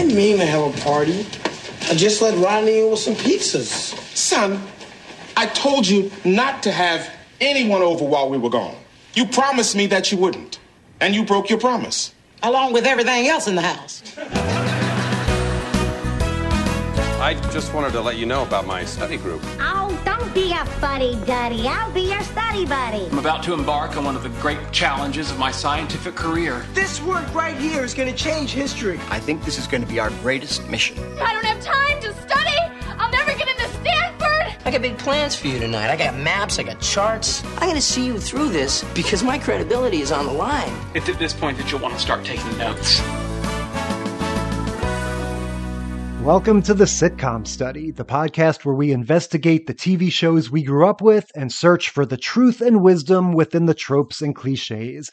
didn't mean to have a party. I just let Rodney in with some pizzas. Son, I told you not to have anyone over while we were gone. You promised me that you wouldn't, and you broke your promise. Along with everything else in the house. I just wanted to let you know about my study group. Oh, don't be a fuddy-duddy. I'll be your study buddy. I'm about to embark on one of the great challenges of my scientific career. This work right here is going to change history. I think this is going to be our greatest mission. I don't have time to study. I'll never get into Stanford. I got big plans for you tonight. I got maps, I got charts. I'm going to see you through this because my credibility is on the line. It's at this point that you'll want to start taking notes. Welcome to the Sitcom Study, the podcast where we investigate the TV shows we grew up with and search for the truth and wisdom within the tropes and cliches.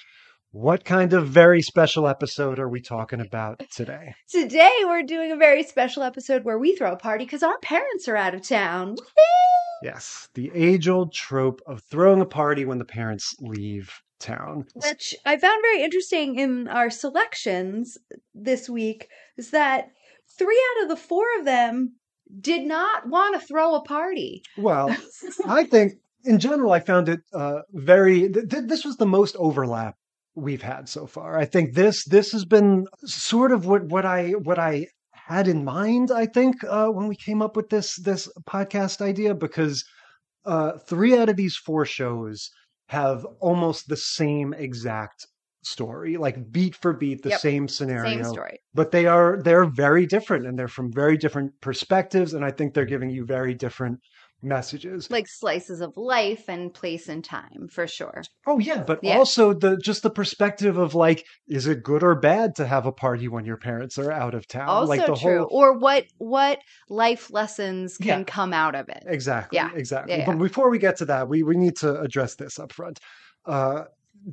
What kind of very special episode are we talking about today? Today, we're doing a very special episode where we throw a party because our parents are out of town. Woo-hoo! Yes, the age old trope of throwing a party when the parents leave town. Which I found very interesting in our selections this week is that three out of the four of them did not want to throw a party. Well, I think in general, I found it uh, very. Th- th- this was the most overlap we've had so far. I think this this has been sort of what what I what I had in mind. I think uh, when we came up with this this podcast idea, because uh, three out of these four shows have almost the same exact story, like beat for beat, the Yep. same scenario Same story. but they are they're very different and they're from very different perspectives and i think they're giving you very different messages Like slices of life and place and time, for sure. oh yeah but Yeah. also the just the perspective of like is it good or bad to have a party when your parents are out of town Also like the true. whole Or what what life lessons can Yeah. come out of it. exactly Yeah. exactly Yeah, but before we get to that we we need to address this up front uh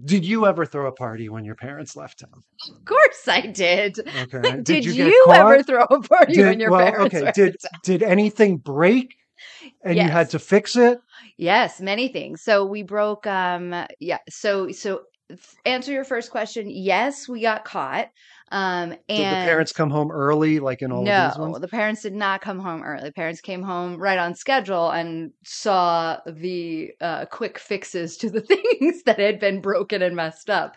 did you ever throw a party when your parents left town Of course I did. okay Did, you, get caught? ever throw a party Did- when your well, parents okay did town? did anything break and you had to fix it Yes, many things. So we broke um yeah, so so answer your first question, yes, we got caught. Um and Did the parents come home early, like in all of these No, ones? the parents did not come home early. The parents came home right on schedule and saw the uh, quick fixes to the things that had been broken and messed up.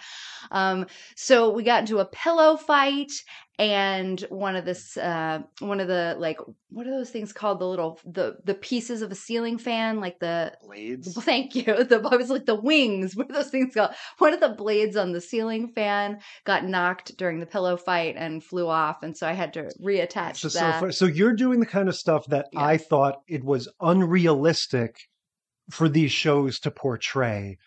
Um, so we got into a pillow fight, and one of this, uh, one of the like, what are those things called? The little the the pieces of a ceiling fan, like the Blades. Thank you. The I was like the wings. What are those things called? One of the blades on the ceiling fan got knocked during the pillow fight and flew off, and so I had to reattach So, so, that. fu- so you're doing the kind of stuff that Yeah. I thought it was unrealistic for these shows to portray.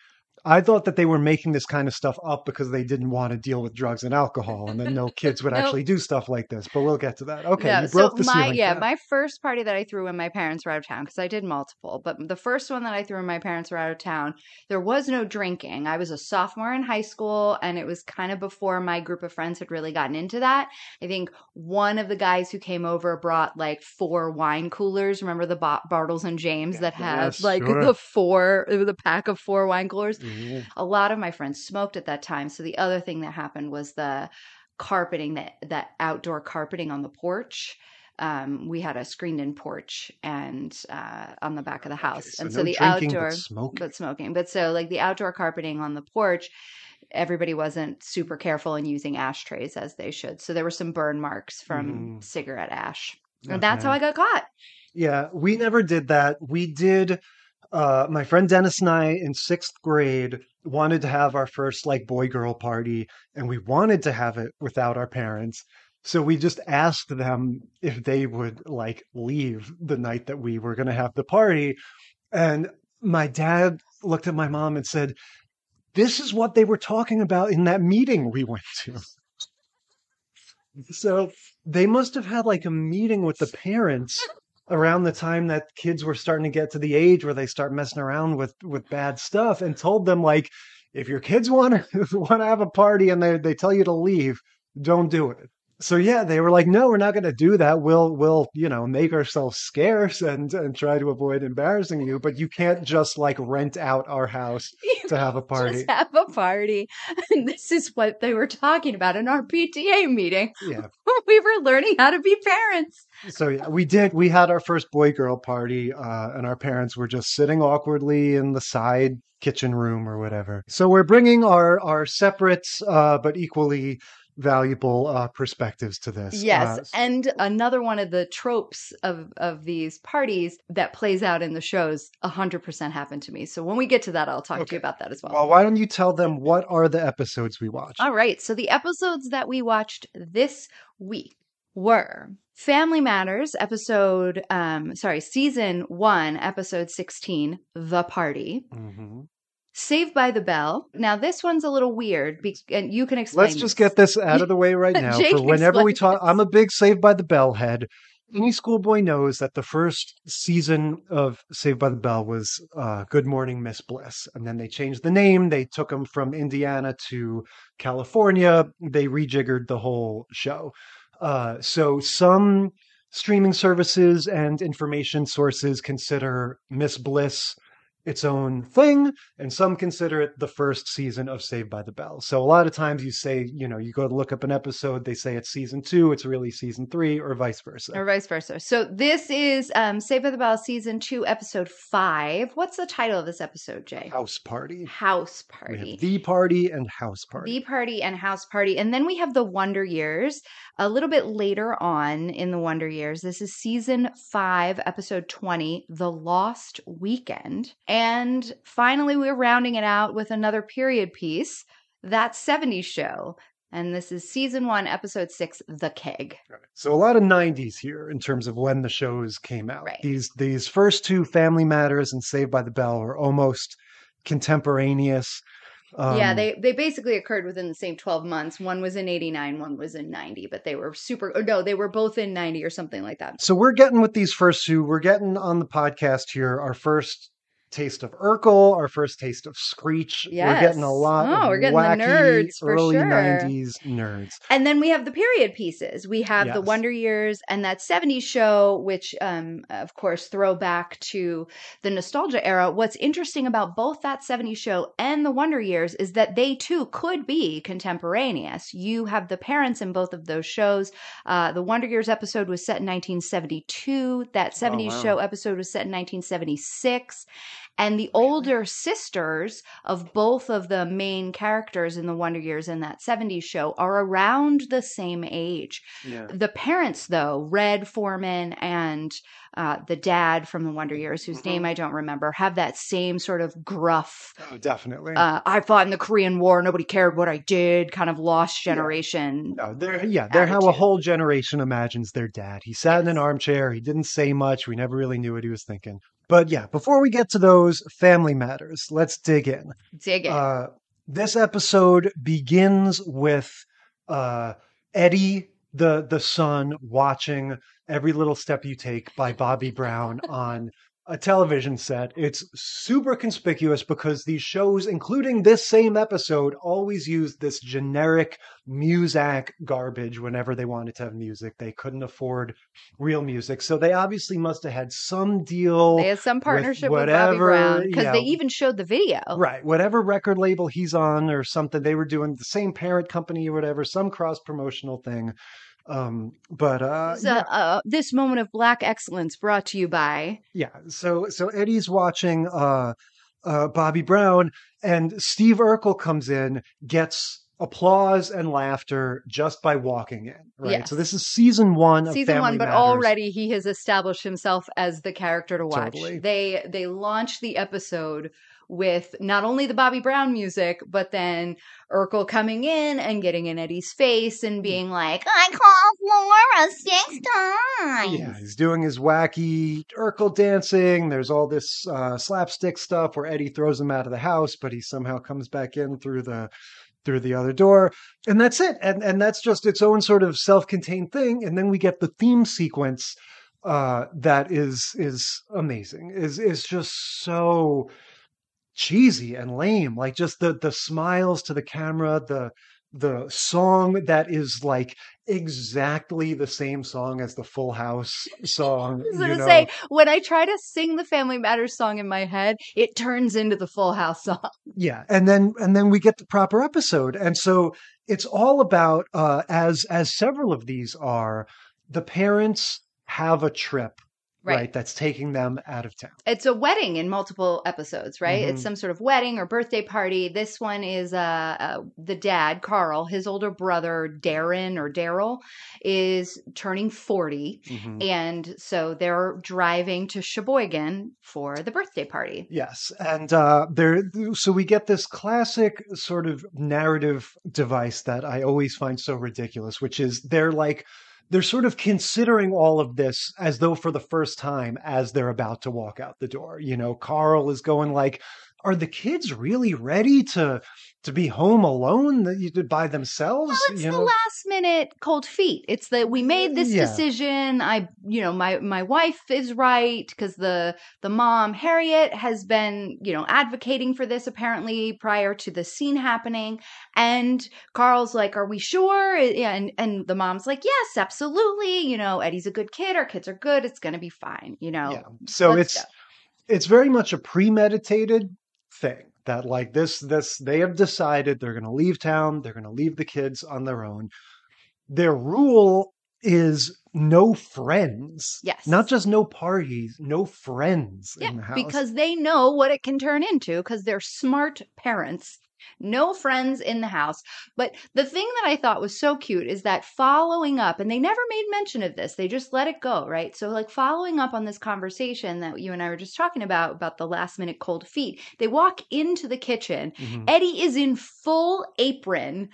I thought that they were making this kind of stuff up because they didn't want to deal with drugs and alcohol, and then no kids would actually do stuff like this. But we'll get to that. Okay, No, you broke so the my yeah, fan. my first party that I threw when my parents were out of town because I did multiple, but the first one that I threw when my parents were out of town, there was no drinking. I was a sophomore in high school, and it was kind of before my group of friends had really gotten into that. I think one of the guys who came over brought like four wine coolers. Remember the Bartles and James that had Yes, like sure. the four, the pack of four wine coolers Mhm. a lot of my friends smoked at that time. So the other thing that happened was the carpeting that that outdoor carpeting on the porch. Um, we had a screened in porch and uh, on the back of the house, so and no so the drinking, but outdoor smoking. but smoking. But so like the outdoor carpeting on the porch, everybody wasn't super careful in using ashtrays as they should. So there were some burn marks from Mhm. cigarette ash, and that's how I got caught. Yeah, we never did that. We did. Uh, my friend Dennis and I in sixth grade wanted to have our first like boy girl party, and we wanted to have it without our parents. So we just asked them if they would like leave the night that we were going to have the party. And my dad looked at my mom and said, This is what they were talking about in that meeting we went to. So they must have had like a meeting with the parents around the time that kids were starting to get to the age where they start messing around with with bad stuff and told them like if your kids want to want to have a party and they they tell you to leave don't do it so yeah, they were like, no, we're not going to do that. We'll we'll you know make ourselves scarce and and try to avoid embarrassing you, but you can't just like rent out our house to have a party. Just have a party. And this is what they were talking about in our PTA meeting. Yeah. we were learning how to be parents. So yeah, we did. We had our first boy girl party, uh, and our parents were just sitting awkwardly in the side kitchen room or whatever. So we're bringing our our separate uh, but equally valuable uh, perspectives to this. Yes, Uh, and another one of the tropes of of these parties that plays out in the shows 100% happened to me. So when we get to that I'll talk to you about that as well. well, why don't you tell them what are the episodes we watched? All right. So the episodes that we watched this week were Family Matters episode um sorry, season 1 episode 16, The Party. Mhm. Saved by the Bell. Now this one's a little weird be- and you can explain Let's just get this out of the way right now. For whenever we talk, I'm a big Saved by the Bell head. Any schoolboy knows that the first season of Saved by the Bell was uh, Good Morning Miss Bliss, and then they changed the name. They took them from Indiana to California. They rejiggered the whole show. Uh, so some streaming services and information sources consider Miss Bliss its own thing, and some consider it the first season of Saved by the Bell. So a lot of times you say, you know, you go to look up an episode, they say it's season two, it's really season three, or vice versa. or vice versa. So this is um Saved by the Bell season 2 episode 5. What's the title of this episode, Jay? House Party. House Party. the party and house party. The Party and House Party. And then we have The Wonder Years a little bit later on in The Wonder Years. This is season five, episode 20, The Lost Weekend. And finally, we're rounding it out with another period piece, That 70s Show. And this is season one, episode six, The Keg. So a lot of 90s here in terms of when the shows came out. Right. These these first two Family Matters and Saved by the Bell are almost contemporaneous. Um, yeah, they they basically occurred within the same 12 months. One was in 89, one was in 90, but they were super no, they were both in 90 or something like that. So we're getting with these first two. We're getting on the podcast here our first taste of Urkel, our first taste of Screech. We're getting a lot Oh, of we're getting the nerds for early sure. 90s nerds. And then we have the period pieces. We have the Wonder Years and that 70s show, which, um, of course, throw back to the nostalgia era. What's interesting about both that 70s show and the Wonder Years is that they too could be contemporaneous. You have the parents in both of those shows. Uh, the Wonder Years episode was set in 1972. That 70s wow. show episode was set in 1976. And the older sisters of both of the main characters in the Wonder Years in that 70s show are around the same age. Yeah. The parents, though, Red Foreman and uh, the dad from the Wonder Years, whose name I don't remember, have that same sort of gruff, Oh, definitely. uh, I fought in the Korean War, nobody cared what I did, kind of lost generation. No, they're yeah, they're how a whole generation imagines their dad. He sat in an armchair, he didn't say much, we never really knew what he was thinking. But yeah, before we get to those family matters, let's dig in. Dig it. Uh, this episode begins with uh, Eddie, the the son, watching "Every Little Step You Take" by Bobby Brown on a television set. It's super conspicuous because these shows, including this same episode, always use this generic Muzak garbage whenever they wanted to have music. They couldn't afford real music, so they obviously must have had some deal. they had some partnership with, Bobby whatever, Brown because they even showed the video. Right. Whatever record label he's on or something, they were doing the same parent company or whatever, some cross promotional thing. Um, but uh, So, uh, this moment of black excellence brought to you by yeah. So so Eddie's watching uh, uh, Bobby Brown, and Steve Urkel comes in, gets applause and laughter just by walking in. Right. So this is season one of season Family one, but Matters. already he has established himself as the character to watch. Totally. They they launched the episode with not only the Bobby Brown music, but then Urkel coming in and getting in Eddie's face and being like, "I called Laura six times." Yeah, he's doing his wacky Urkel dancing. There's all this uh, slapstick stuff where Eddie throws him out of the house, but he somehow comes back in through the through the other door, and that's it. And and that's just its own sort of self-contained thing. And then we get the theme sequence uh, that is is amazing. is is just so cheesy and lame. Like just the the smiles to the camera, the the song that is like exactly the same song as the Full House song. I was gonna know? say when I try to sing the Family Matters song in my head, it turns into the Full House song. yeah and then and then we get the proper episode and so it's all about uh as as several of these are the parents have a trip right, Right. that's taking them out of town It's a wedding in multiple episodes, right? It's Mhm. some sort of wedding or birthday party. This one is uh, uh the dad, Carl, his older brother Darren or Daryl is turning 40 Mhm. and so they're driving to Sheboygan for the birthday party. Yes, and uh, there. So we get this classic sort of narrative device that I always find so ridiculous, which is they're like they're sort of considering all of this as though for the first time as they're about to walk out the door. You know, Carl is going like, "Are the kids really ready to to be home alone that you did by themselves?" Well, it's you the know, last minute cold feet. It's that we made this Yeah. decision. I, you know, my my wife is right because the the mom Harriet has been, you know, advocating for this apparently prior to the scene happening. And Carl's like, "Are we sure?" Uh, and and the mom's like, "Yes, absolutely. You know, Eddie's a good kid. Our kids are good. It's gonna be fine. You know." yeah. So let's it's go. it's very much a premeditated thing that like this this they have decided they're going to leave town they're going to leave the kids on their own their rule is no friends Yes. not just no parties no friends in the Yeah, house because they know what it can turn into because they're smart parents. No friends in the house. But the thing that I thought was so cute is that following up, and they never made mention of this, they just let it go, right? So, like, following up on this conversation that you and I were just talking about, about the last minute cold feet, they walk into the kitchen. Mhm. Eddie is in full apron,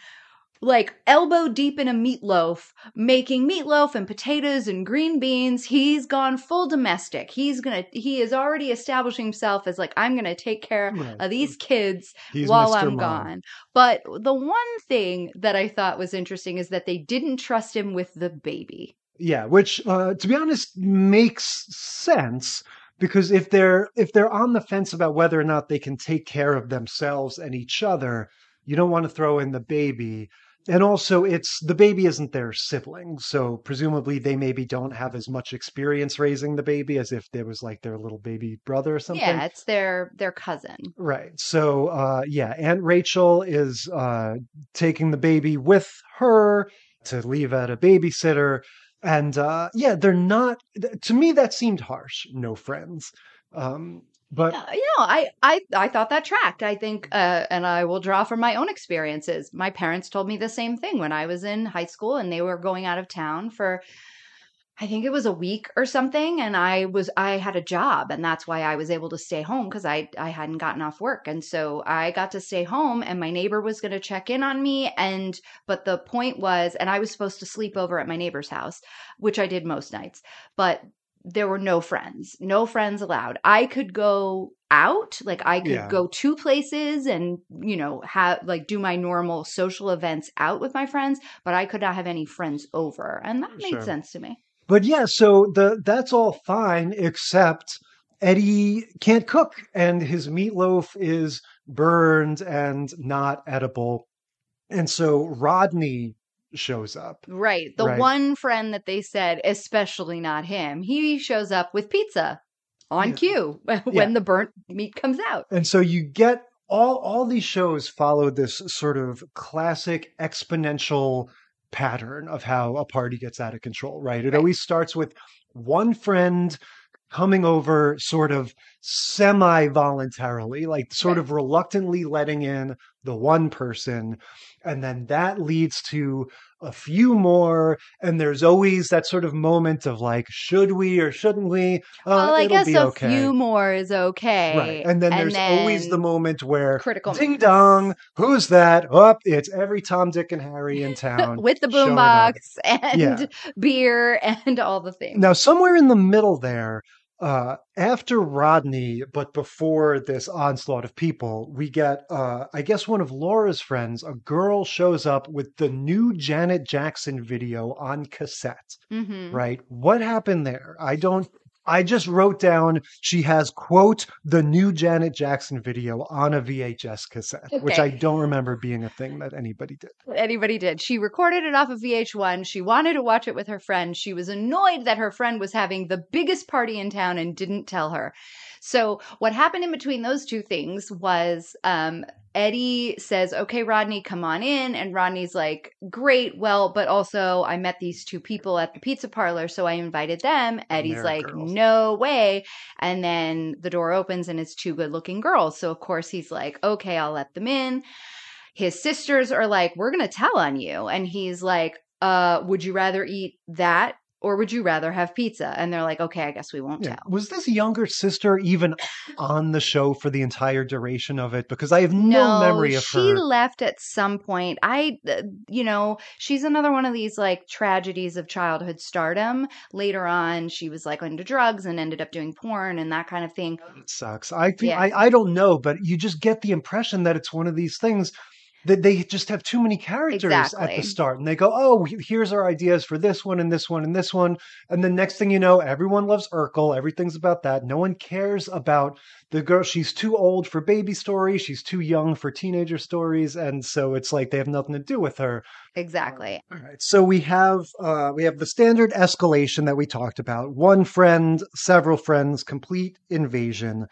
like elbow deep in a meatloaf, making meatloaf and potatoes and green beans. He's gone full domestic. He's gonna, he is already establishing himself as like, I'm gonna take care Right. of these kids He's while Mr. I'm Mom. gone. But the one thing that I thought was interesting is that they didn't trust him with the baby. yeah which uh, to be honest makes sense because if they're if they're on the fence about whether or not they can take care of themselves and each other you don't want to throw in the baby and also it's the baby isn't their sibling so presumably they maybe don't have as much experience raising the baby as if there was like their little baby brother or something Yeah, it's their their cousin. Right. So, uh, yeah, Aunt Rachel is uh, taking the baby with her to leave at a babysitter. And uh, yeah, they're not, to me, that seemed harsh. No friends. Um, but Uh, you know, I, I, I thought that tracked. I think, uh, and I will draw from my own experiences. My parents told me the same thing when I was in high school and they were going out of town for, I think it was a week or something. And I was, I had a job and that's why I was able to stay home because I, I hadn't gotten off work. And so I got to stay home and my neighbor was going to check in on me. And, but the point was, and I was supposed to sleep over at my neighbor's house, which I did most nights, but there were no friends, no friends allowed. I could go out, like I could Yeah. go to places and, you know, have like do my normal social events out with my friends, but I could not have any friends over. And that made Sure. sense to me. But yeah, so the that's all fine, except Eddie can't cook, and his meatloaf is burned and not edible. And so Rodney shows up. Right. The Right. one friend that they said, especially not him, he shows up with pizza on Yeah. cue when Yeah. the burnt meat comes out. And so you get all all these shows follow this sort of classic exponential pattern of how a party gets out of control, right? It Right. always starts with one friend coming over sort of semi voluntarily, like sort Right. of reluctantly letting in the one person. And then that leads to a few more. And there's always that sort of moment of like, should we or shouldn't we? Uh, well, I guess a okay. few more is okay. Right. And then there's always the moment where critical ding dong, who's that? Up, it's every Tom, Dick, and Harry in town. with the boombox and Yeah. beer and all the things. Now, somewhere in the middle there, uh, after Rodney, but before this onslaught of people, we get, uh, I guess, one of Laura's friends. A girl shows up with the new Janet Jackson video on cassette. hmm Right? What happened there? I don't. I just wrote down she has quote the new Janet Jackson video on a VHS cassette, which I don't remember being a thing that anybody did. anybody did. She recorded it off of VH1. She wanted to watch it with her friend. She was annoyed that her friend was having the biggest party in town and didn't tell her. So, what happened in between those two things was um, Eddie says, Okay, Rodney, come on in. And Rodney's like, Great. Well, but also, I met these two people at the pizza parlor, so I invited them. Eddie's like, girls. No way. And then the door opens and it's two good looking girls. So, of course, he's like, Okay, I'll let them in his sisters are like, "We're gonna tell on you," and he's like, "Uh, would you rather eat that or would you rather have pizza?" And they're like, "Okay, I guess we won't Yeah. tell." Was this younger sister even on the show for the entire duration of it? Because I have no, memory of she her. She left at some point. I, uh, you know, she's another one of these like tragedies of childhood stardom. Later on, she was like into drugs and ended up doing porn and that kind of thing. It sucks. I think Yeah. I, I don't know, but you just get the impression that it's one of these things that they just have too many characters at the start, and they go, "Oh, here's our ideas for this one and this one and this one," and the next thing you know, everyone loves Urkel. Everything's about that. No one cares about the girl. She's too old for baby stories. She's too young for teenager stories, and so it's like they have nothing to do with her. Exactly. All right. So we have uh, we have the standard escalation that we talked about: one friend, several friends, complete invasion.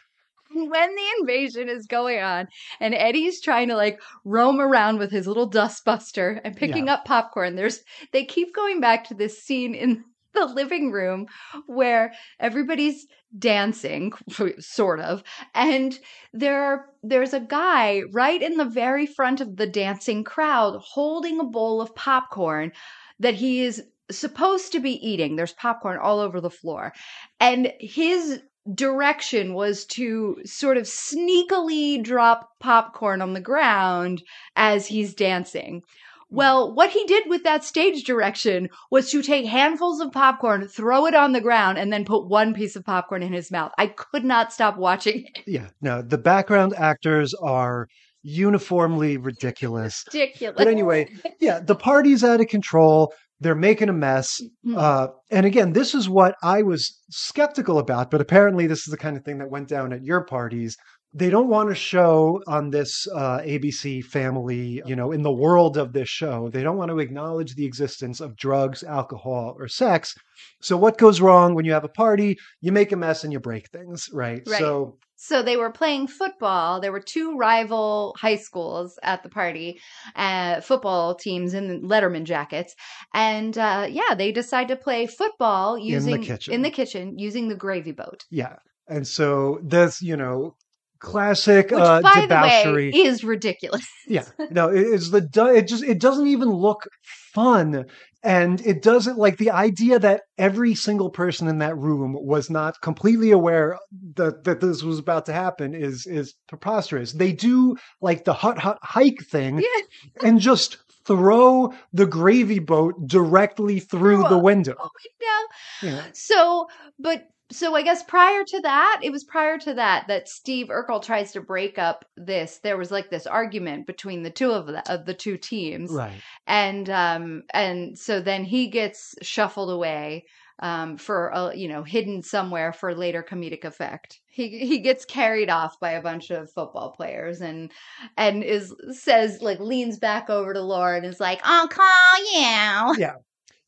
when the invasion is going on and Eddie's trying to like roam around with his little dustbuster and picking up popcorn, there's they keep going back to this scene in the living room where everybody's dancing sort of and there are there's a guy right in the very front of the dancing crowd holding a bowl of popcorn that he is supposed to be eating. There's popcorn all over the floor. And his direction was to sort of sneakily drop popcorn on the ground as he's dancing. Hmm. Well, what he did with that stage direction was to take handfuls of popcorn, throw it on the ground, and then put one piece of popcorn in his mouth. I could not stop watching it. Yeah, no, the background actors are uniformly ridiculous. Ridiculous. But anyway, yeah, the party's out of control. They're making a mess. Hmm. Uh, and again, this is what I was skeptical about, but apparently this is the kind of thing that went down at your parties. They don't want to show on this uh, ABC family, you know, in the world of this show, they don't want to acknowledge the existence of drugs, alcohol, or sex. So, what goes wrong when you have a party? You make a mess and you break things, right? Right. So, So they were playing football. There were two rival high schools at the party, uh, football teams in Letterman jackets, and uh, yeah, they decide to play football using kitchen. in the kitchen using the gravy boat, yeah. And so, that's, you know, classic which uh, by debauchery. the way is ridiculous. Yeah, no, it, it's the it just it doesn't even look fun, and it doesn't like the idea that every single person in that room was not completely aware that that this was about to happen is is preposterous. They do like the hut hut hike thing, Yeah. and just throw the gravy boat directly through Through the window. No, Yeah. So, but so I guess prior to that, it was prior to that that Steve Urkel tries to break up this. There was like this argument between the two of the of the two teams, Right. and um and so then he gets shuffled away um for a you know hidden somewhere for later comedic effect he he gets carried off by a bunch of football players and and is says like leans back over to Laura and is like i'll call you Yeah.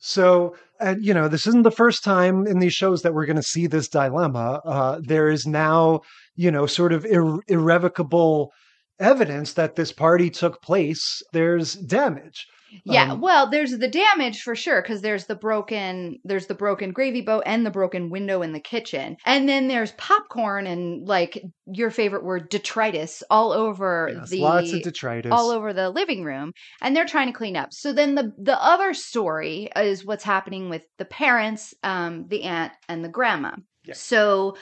So, and you know, this isn't the first time in these shows that we're going to see this dilemma. Uh, there is now, you know, sort of ir- irrevocable evidence that this party took place. There's damage. Yeah, Um, well, there's the damage for sure because there's the broken there's the broken gravy boat and the broken window in the kitchen. And then there's popcorn and like your favorite word detritus all over Yes, the lots of detritus. all over the living room and they're trying to clean up. So then the the other story is what's happening with the parents, um the aunt and the grandma. Yeah. So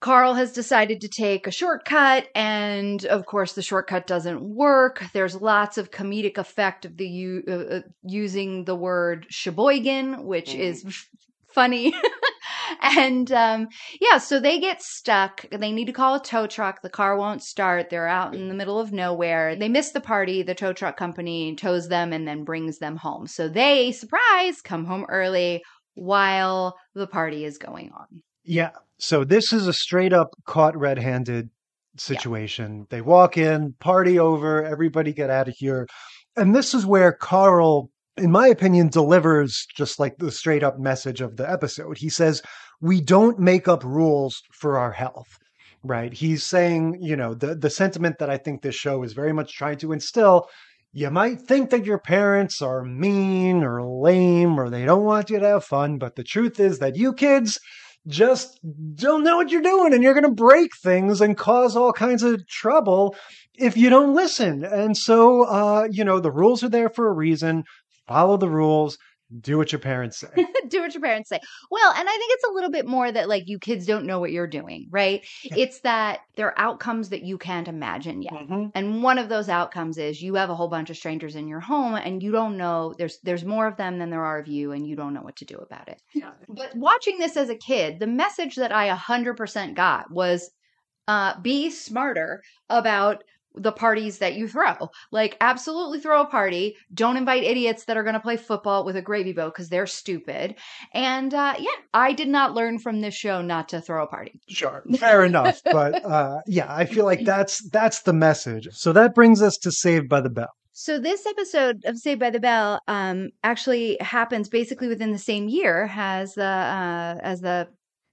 Carl has decided to take a shortcut, and of course, the shortcut doesn't work. There's lots of comedic effect of the u- uh, uh, using the word Sheboygan, which is f- funny. and um, yeah, so they get stuck. They need to call a tow truck. The car won't start. They're out in the middle of nowhere. They miss the party. The tow truck company tows them and then brings them home. So they, surprise, come home early while the party is going on. Yeah. So this is a straight up caught red handed situation. They walk in, party over, everybody get out of here. And this is where Carl, in my opinion, delivers just like the straight up message of the episode. He says, We don't make up rules for our health. Right. He's saying, you know, the, the sentiment that I think this show is very much trying to instill you might think that your parents are mean or lame or they don't want you to have fun, but the truth is that you kids just don't know what you're doing and you're going to break things and cause all kinds of trouble if you don't listen. And so, uh, you know, the rules are there for a reason. Follow the rules. Do what your parents say. do what your parents say. Well, and I think it's a little bit more that like you kids don't know what you're doing, right? Yeah. It's that there are outcomes that you can't imagine yet. Mm-hmm. And one of those outcomes is you have a whole bunch of strangers in your home and you don't know there's there's more of them than there are of you and you don't know what to do about it. Yeah. But watching this as a kid, the message that I 100% got was uh, be smarter about the parties that you throw. Like, absolutely throw a party. Don't invite idiots that are going to play football with a gravy boat because they're stupid. And uh, yeah, I did not learn from this show not to throw a party. Sure, fair enough. But uh, yeah, I feel like that's that's the message. So that brings us to Saved by the Bell. So this episode of Saved by the Bell um, actually happens basically within the same year as the uh, as the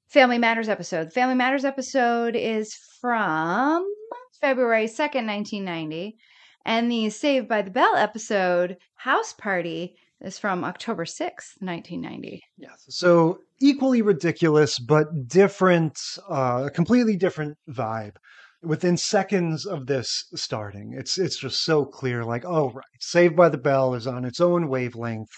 Family Matters episode. The Family Matters episode is from February 2nd, 1990. And the Saved by the Bell episode, House Party, is from October 6th, 1990. Yes. So equally ridiculous, but different, uh, a completely different vibe. Within seconds of this starting, it's it's just so clear. Like, oh, right, Saved by the Bell is on its own wavelength.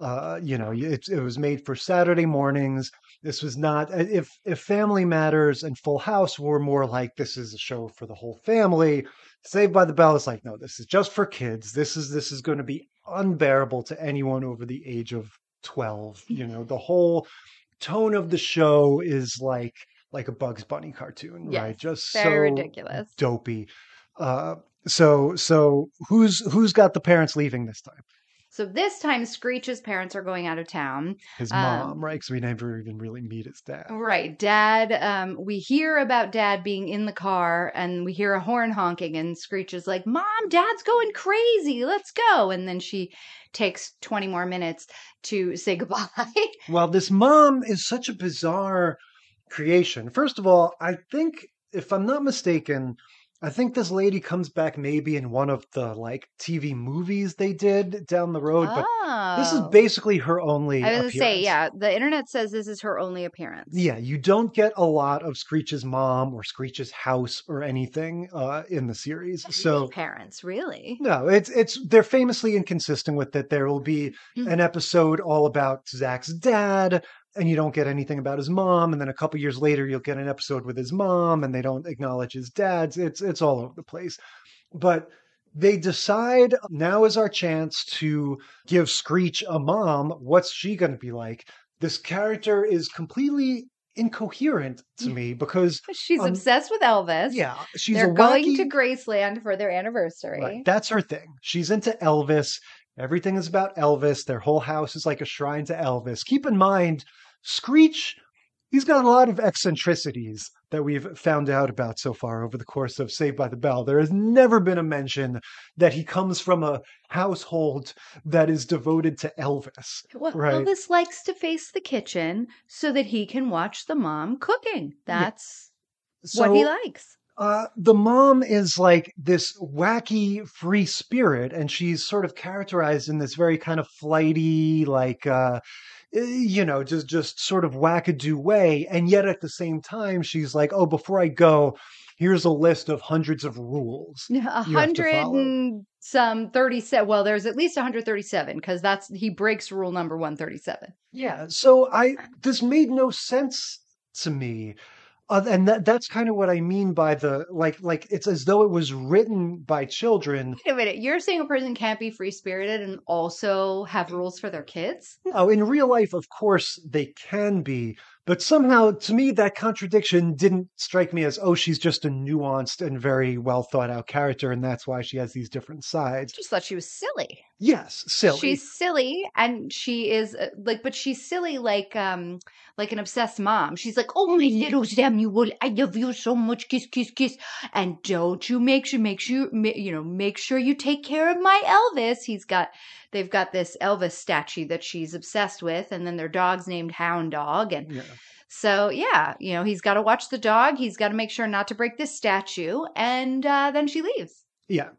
Uh, you know, it, it was made for Saturday mornings. This was not if if Family Matters and Full House were more like this is a show for the whole family. Saved by the Bell is like no, this is just for kids. This is this is going to be unbearable to anyone over the age of 12. You know, the whole tone of the show is like like a Bugs Bunny cartoon, yes, right? Just so ridiculous. Dopey. Uh so so who's who's got the parents leaving this time? So this time, Screech's parents are going out of town. His mom, um, right? Because we never even really meet his dad. Right. Dad, um, we hear about dad being in the car and we hear a horn honking, and Screech is like, Mom, dad's going crazy. Let's go. And then she takes 20 more minutes to say goodbye. well, this mom is such a bizarre creation. First of all, I think, if I'm not mistaken, I think this lady comes back maybe in one of the like TV movies they did down the road, but this is Oh. basically her only. I was going to say, appearance. yeah, the internet says this is her only appearance. Yeah, you don't get a lot of Screech's mom or Screech's house or anything uh, in the series. So parents, really? no, it's it's they're famously inconsistent with it. There will be Hmm. an episode all about Zach's dad, and you don't get anything about his mom, and then a couple years later you'll get an episode with his mom, and they don't acknowledge his dad's. It's it's all over the place, but. They decide now is our chance to give Screech a mom. What's she going to be like? This character is completely incoherent to me because She's um, obsessed with Elvis. yeah, she's They're a going to Graceland for their anniversary. Right. That's her thing. She's into Elvis. Everything is about Elvis. Their whole house is like a shrine to Elvis. Keep in mind, Screech, he's got a lot of eccentricities that we've found out about so far over the course of Saved by the Bell. There has never been a mention that he comes from a household that is devoted to Elvis. Well, right. Elvis likes to face the kitchen so that he can watch the mom cooking. That's what he likes. Uh, the mom is like this wacky free spirit, and she's sort of characterized in this very kind of flighty, like, uh, Eh, you know, just just sort of wackadoo way. And yet at the same time, she's like, "Oh, before I go, here's a list of hundreds of rules." A you have to hundred and some thirty-seven. Well, there's at least one hundred thirty-seven because that's he breaks rule number one thirty-seven. Yeah. So I this made no sense to me. Uh, and that that's kind of what I mean by the like like it's as though it was written by children Wait a minute, you're saying a person can't be free-spirited and also have rules for their kids? No, in real life, of course, they can be, But somehow, to me, that contradiction didn't strike me as, oh, she's just a nuanced and very well thought out character, and that's why she has these different sides. Just thought she was silly. Yes, silly. She's silly, and she is uh, like, but she's silly like, um, like an obsessed mom. She's like, "Oh, my little Samuel, I love you so much, kiss, kiss, kiss." And don't you make sure, make sure, you know, make sure you take care of my Elvis. He's got, they've got this Elvis statue that she's obsessed with, and then their dog's named Hound Dog, and. Yeah. So yeah, you know he's got to watch the dog. He's got to make sure not to break this statue, and uh, then she leaves. Yeah.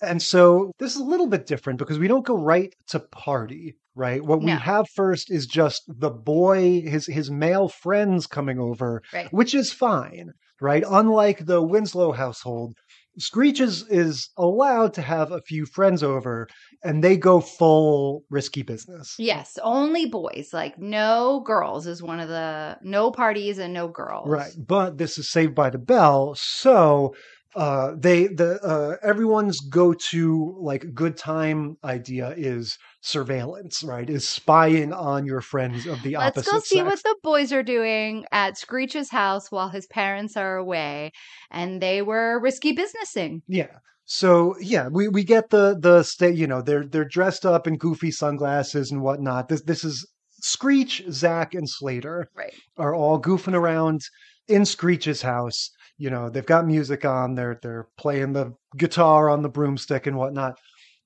And so this is a little bit different because we don't go right to party, right? What we have first is just the boy, his his male friends coming over, Right. which is fine, right? Unlike the Winslow household, Screech is, is allowed to have a few friends over and they go full risky business. Yes, only boys. Like no girls is one of the no parties and no girls. Right. But this is Saved by the Bell, so uh they the uh everyone's go-to like good time idea is surveillance, right? Is spying on your friends of the opposite. Let's go see sex. what the boys are doing at Screech's house while his parents are away, and they were risky businessing. Yeah. So yeah, we, we get the the state. You know, they're they're dressed up in goofy sunglasses and whatnot. This this is Screech, Zach, and Slater Right. are all goofing around in Screech's house. You know, they've got music on. They're they're playing the guitar on the broomstick and whatnot.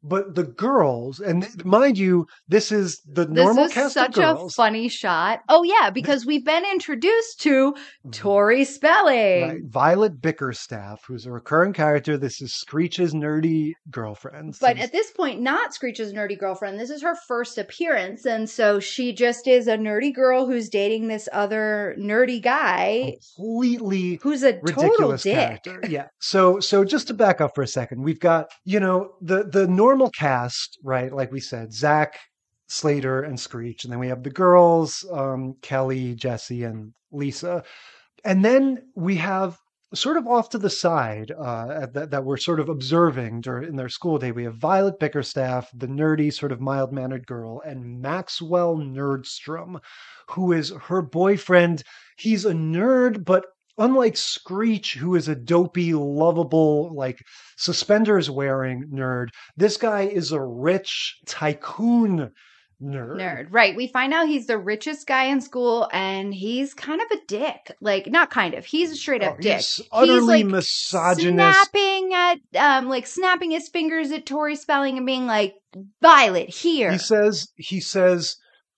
But the girls, and mind you, this is the normal. This normal is cast such of a funny shot. Oh yeah, because we've been introduced to Tori Spelling. Mm-hmm. Right. Violet Bickerstaff, who's a recurring character. This is Screech's nerdy girlfriend. But at this point, not Screech's nerdy girlfriend. This is her first appearance. And so she just is a nerdy girl who's dating this other nerdy guy completely who's a total ridiculous dick. character. Yeah. So so just to back up for a second, we've got, you know, the the normal cast, right? Like we said, Zach, Slater, and Screech, and then we have the girls, um, Kelly, Jessie, and Lisa. And then we have sort of off to the side uh, that, that we're sort of observing during in their school day. We have Violet Bickerstaff, the nerdy, sort of mild mannered girl, and Maxwell Nerdstrom, who is her boyfriend. He's a nerd, but unlike Screech, who is a dopey, lovable, like suspenders wearing nerd, this guy is a rich tycoon nerd. Nerd. Right. We find out he's the richest guy in school and he's kind of a dick. Like, not kind of, he's a straight up Oh, dick. he's utterly like, misogynist. Snapping at, um, like snapping his fingers at Tori Spelling and being like, Violet, here. He says, he says,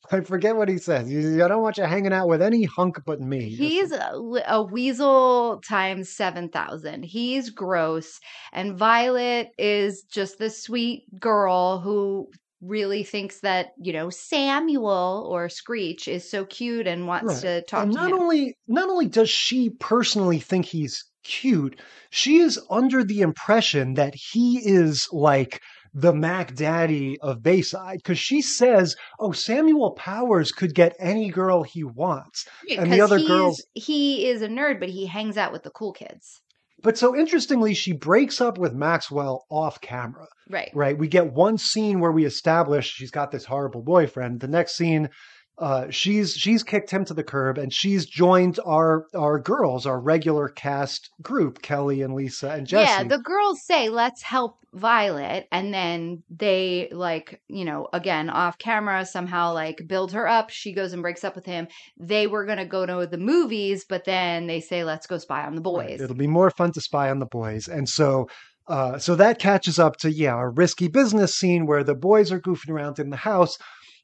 I forget what he says. I don't want you hanging out with any hunk but me. He's a, a weasel times 7,000. He's gross. And Violet is just this sweet girl who really thinks that, you know, Samuel or Screech is so cute and wants Right. to talk and to not him. only not only does she personally think he's cute, she is under the impression that he is like the Mac Daddy of Bayside because she says, "Oh, Samuel Powers could get any girl he wants," and the other girls. He is a nerd, but he hangs out with the cool kids. But so interestingly, she breaks up with Maxwell off camera. Right. Right. We get one scene where we establish she's got this horrible boyfriend. The next scene, uh, she's she's kicked him to the curb and she's joined our our girls, our regular cast group, Kelly and Lisa and Jessie. Yeah, the girls say, let's help Violet. And then they, like, you know, again, off camera, somehow, like, build her up. She goes and breaks up with him. They were going to go to the movies, but then they say, let's go spy on the boys. It'll be more fun to spy on the boys. And so uh, so that catches up to yeah, a risky business scene where the boys are goofing around in the house,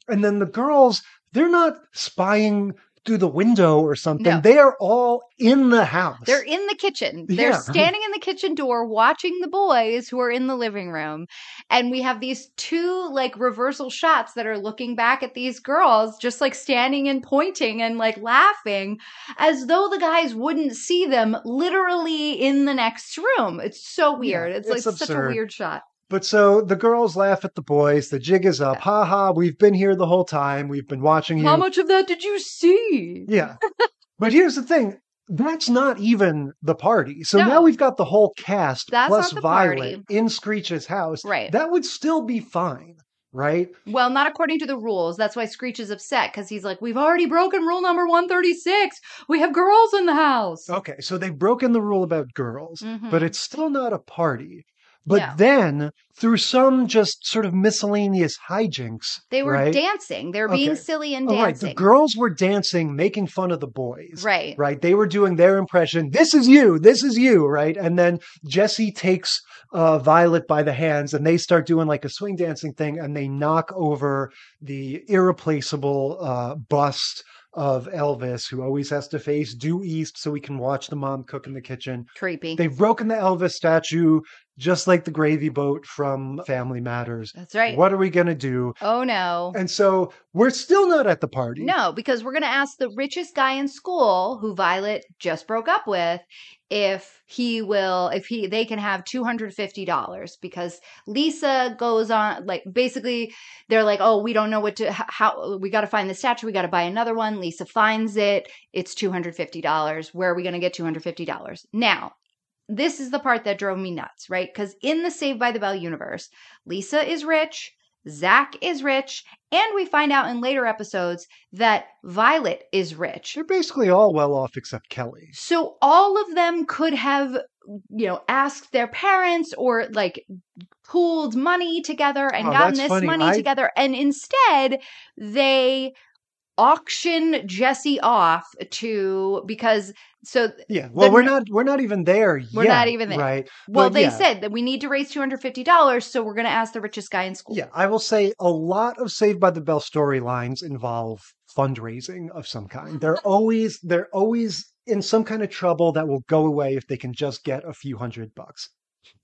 and then the girls, they're not spying through the window or something. No. They are all in the house. They're in the kitchen. They're Yeah. standing in the kitchen door watching the boys who are in the living room. And we have these two like reversal shots that are looking back at these girls, just like standing and pointing and like laughing as though the guys wouldn't see them literally in the next room. It's so weird. it's, it's like such a weird shot. But so the girls laugh at the boys. The jig is up. Ha ha, we've been here the whole time. We've been watching you. How much of that did you see? Yeah. but here's the thing. That's not even the party. So No. now we've got the whole cast That's plus Violet party. in Screech's house. Right. That would still be fine. right? Well, not according to the rules. That's why Screech is upset because he's like, we've already broken rule number 136. We have girls in the house. Okay, so they've broken the rule about girls, Mhm. but it's still not a party. But then, through some just sort of miscellaneous hijinks, They were right? dancing. They were being silly and Oh, right. dancing. The girls were dancing, making fun of the boys. Right. Right. They were doing their impression. This is you. This is you. Right. And then Jessie takes uh, Violet by the hands and they start doing like a swing dancing thing and they knock over the irreplaceable uh, bust of Elvis, who always has to face due east so we can watch the mom cook in the kitchen. Creepy. They've broken the Elvis statue, just like the gravy boat from Family Matters. That's right. What are we going to do? Oh no. And so we're still not at the party. No, because we're going to ask the richest guy in school who Violet just broke up with if he will if he they can have $250 because Lisa goes on like basically they're like, "Oh, we don't know what to how we got to find the statue, we got to buy another one." Lisa finds it. It's $250. Where are we going to get $250? Now, this is the part that drove me nuts, right? Because in the Saved by the Bell universe, Lisa is rich, Zach is rich, and we find out in later episodes that Violet is rich. They're basically all well off except Kelly. So all of them could have, you know, asked their parents or like pooled money together and Oh, gotten this funny. money I- together. And instead, they auction Jessie off to because so Yeah. Well, the- we're not we're not even there We're yet, not even there. Right. well But they yeah. said that we need to raise $250 so we're going to ask the richest guy in school Yeah, I will say a lot of Saved by the Bell storylines involve fundraising of some kind. They're always they're always in some kind of trouble that will go away if they can just get a few hundred bucks.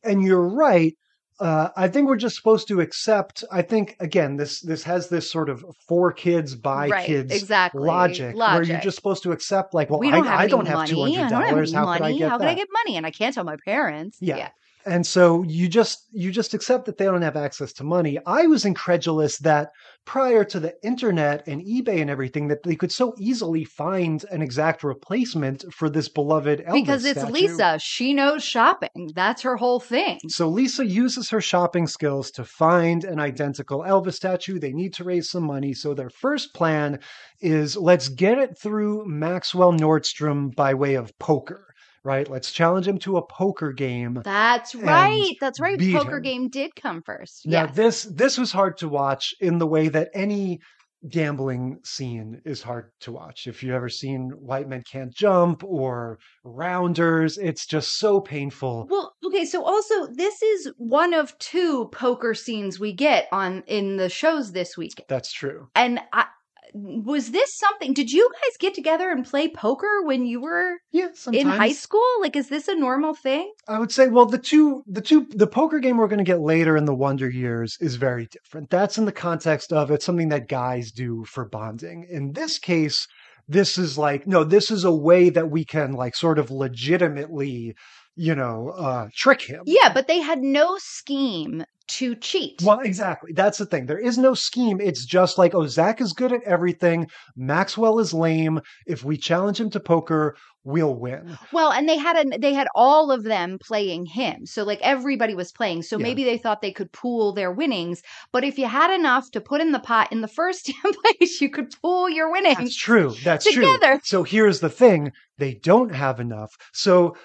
And you're right. Uh, I think we're just supposed to accept. I think again, this this has this sort of for kids by Right, kids exactly. logic, where you're just supposed to accept like, well, we don't I, have I don't have money. two hundred I don't have dollars. How could I money. get How that? could I get money? And I can't tell my parents. Yeah. And so you just you just accept that they don't have access to money. I was incredulous that prior to the internet and eBay and everything that they could so easily find an exact replacement for this beloved Elvis because it's statue. Lisa. She knows shopping. That's her whole thing. So Lisa uses her shopping skills to find an identical Elvis statue. They need to raise some money. So their first plan is let's get it through Maxwell Nerdstrom by way of poker, right? Let's challenge him to a poker game. That's right. That's right. Poker him. game did come first. Now yes. this this was hard to watch in the way that any gambling scene is hard to watch. If you've ever seen White Men Can't Jump or Rounders, it's just so painful. Well, okay, so also this is one of two poker scenes we get on in the shows this week. That's true. And I was this something did you guys get together and play poker when you were Yeah, in high school? Like is this a normal thing? I would say, well, the two, the two, the poker game we're going to get later in the Wonder Years is very different. That's in the context of it's something that guys do for bonding. In this case, this is like, no, this is a way that we can like sort of legitimately, you know, uh, trick him. Yeah, but they had no scheme to cheat. Well, exactly. That's the thing. There is no scheme. It's just like, oh, Zach is good at everything. Maxwell is lame. If we challenge him to poker, we'll win. Well, and they had a they had all of them playing him. So like everybody was playing. So Yeah. maybe they thought they could pool their winnings. But if you had enough to put in the pot in the first place, you could pool your winnings. That's true. That's Together. true. So here's the thing: they don't have enough. So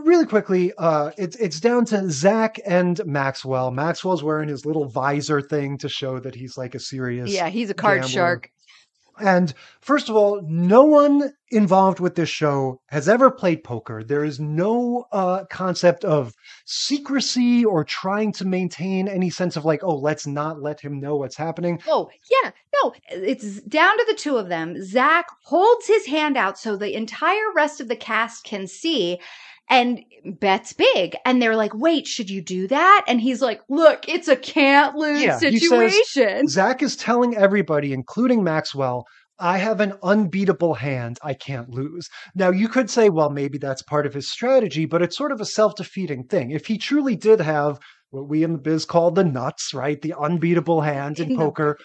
really quickly, uh, it's it's down to Zach and Maxwell. Maxwell's wearing his little visor thing to show that he's like a serious. Yeah, he's a card gambler. shark. And first of all, no one involved with this show has ever played poker. There is no uh, concept of secrecy or trying to maintain any sense of like, oh, let's not let him know what's happening. Oh, yeah. No, it's down to the two of them. Zach holds his hand out so the entire rest of the cast can see and bets big. And they're like, wait, should you do that? And he's like, look, it's a can't lose Yeah, he says- situation. Zach is telling everybody, including Maxwell, I have an unbeatable hand I can't lose. Now, you could say, well, maybe that's part of his strategy, but it's sort of a self defeating thing. If he truly did have what we in the biz call the nuts, right? The unbeatable hand In poker,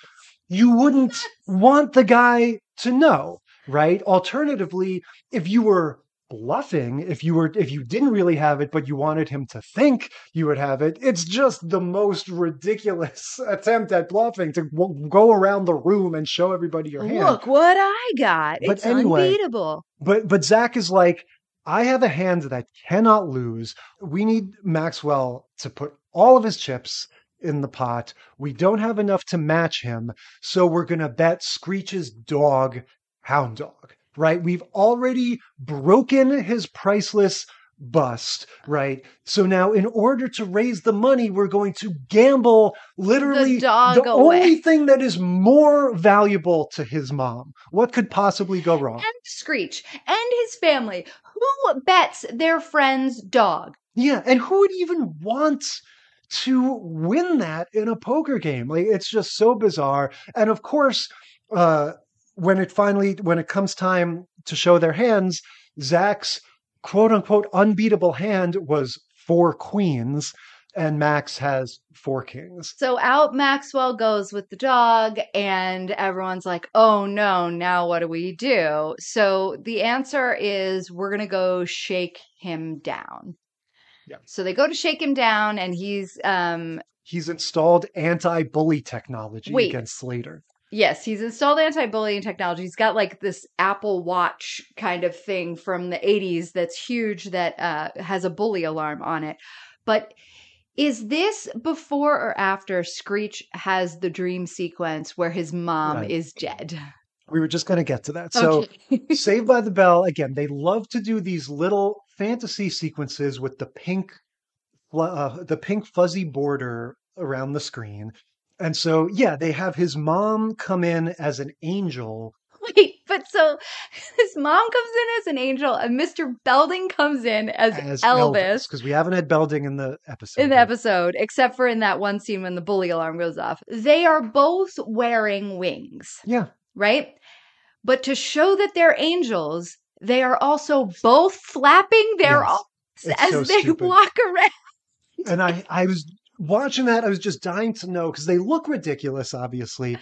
you wouldn't want the guy to know, right? Alternatively, if you were bluffing if you were if you didn't really have it but you wanted him to think you would have it it's just the most ridiculous attempt at bluffing to w- go around the room and show everybody your hand Look what I got. But it's anyway- unbeatable. but but Zach is like, I have a hand that cannot lose. We need Maxwell to put all of his chips in the pot. We don't have enough to match him, so we're gonna bet Screech's dog, Hound Dog. Right? We've already broken his priceless bust, right? So now in order to raise the money, we're going to gamble literally dog the away. only thing that is more valuable to his mom. What could possibly go wrong? And Screech and his family. Who bets their friend's dog? Yeah, and who would even want to win that in a poker game? Like it's just so bizarre. And of course, uh when it finally when it comes time to show their hands, Zach's quote unquote unbeatable hand was four queens, and Max has four kings. So out Maxwell goes with the dog, and everyone's like, oh no, now what do we do? So the answer is we're going to go shake him down. Yeah. So they go to shake him down, and he's, um, He's installed anti-bully technology Wait. against Slater. Yes, he's installed anti bullying technology. He's got like this Apple Watch kind of thing from the 80s that's huge that uh, has a bully alarm on it. But is this before or after Screech has the dream sequence where his mom Right. is dead? We were just going to get to that. So Okay. Saved by the Bell, again, they love to do these little fantasy sequences with the pink, uh, the pink fuzzy border around the screen. And so, yeah, they have his mom come in as an angel. Wait, but so his mom comes in as an angel and Mr. Belding comes in as, As Elvis. because we haven't had Belding in the episode. in the episode, except for in that one scene when the bully alarm goes off. They are both wearing wings, Yeah, right? But to show that they're angels, they are also both flapping their Yes. arms It's as so they stupid. walk around. and I, I was watching that. I was just dying to know because they look ridiculous, obviously.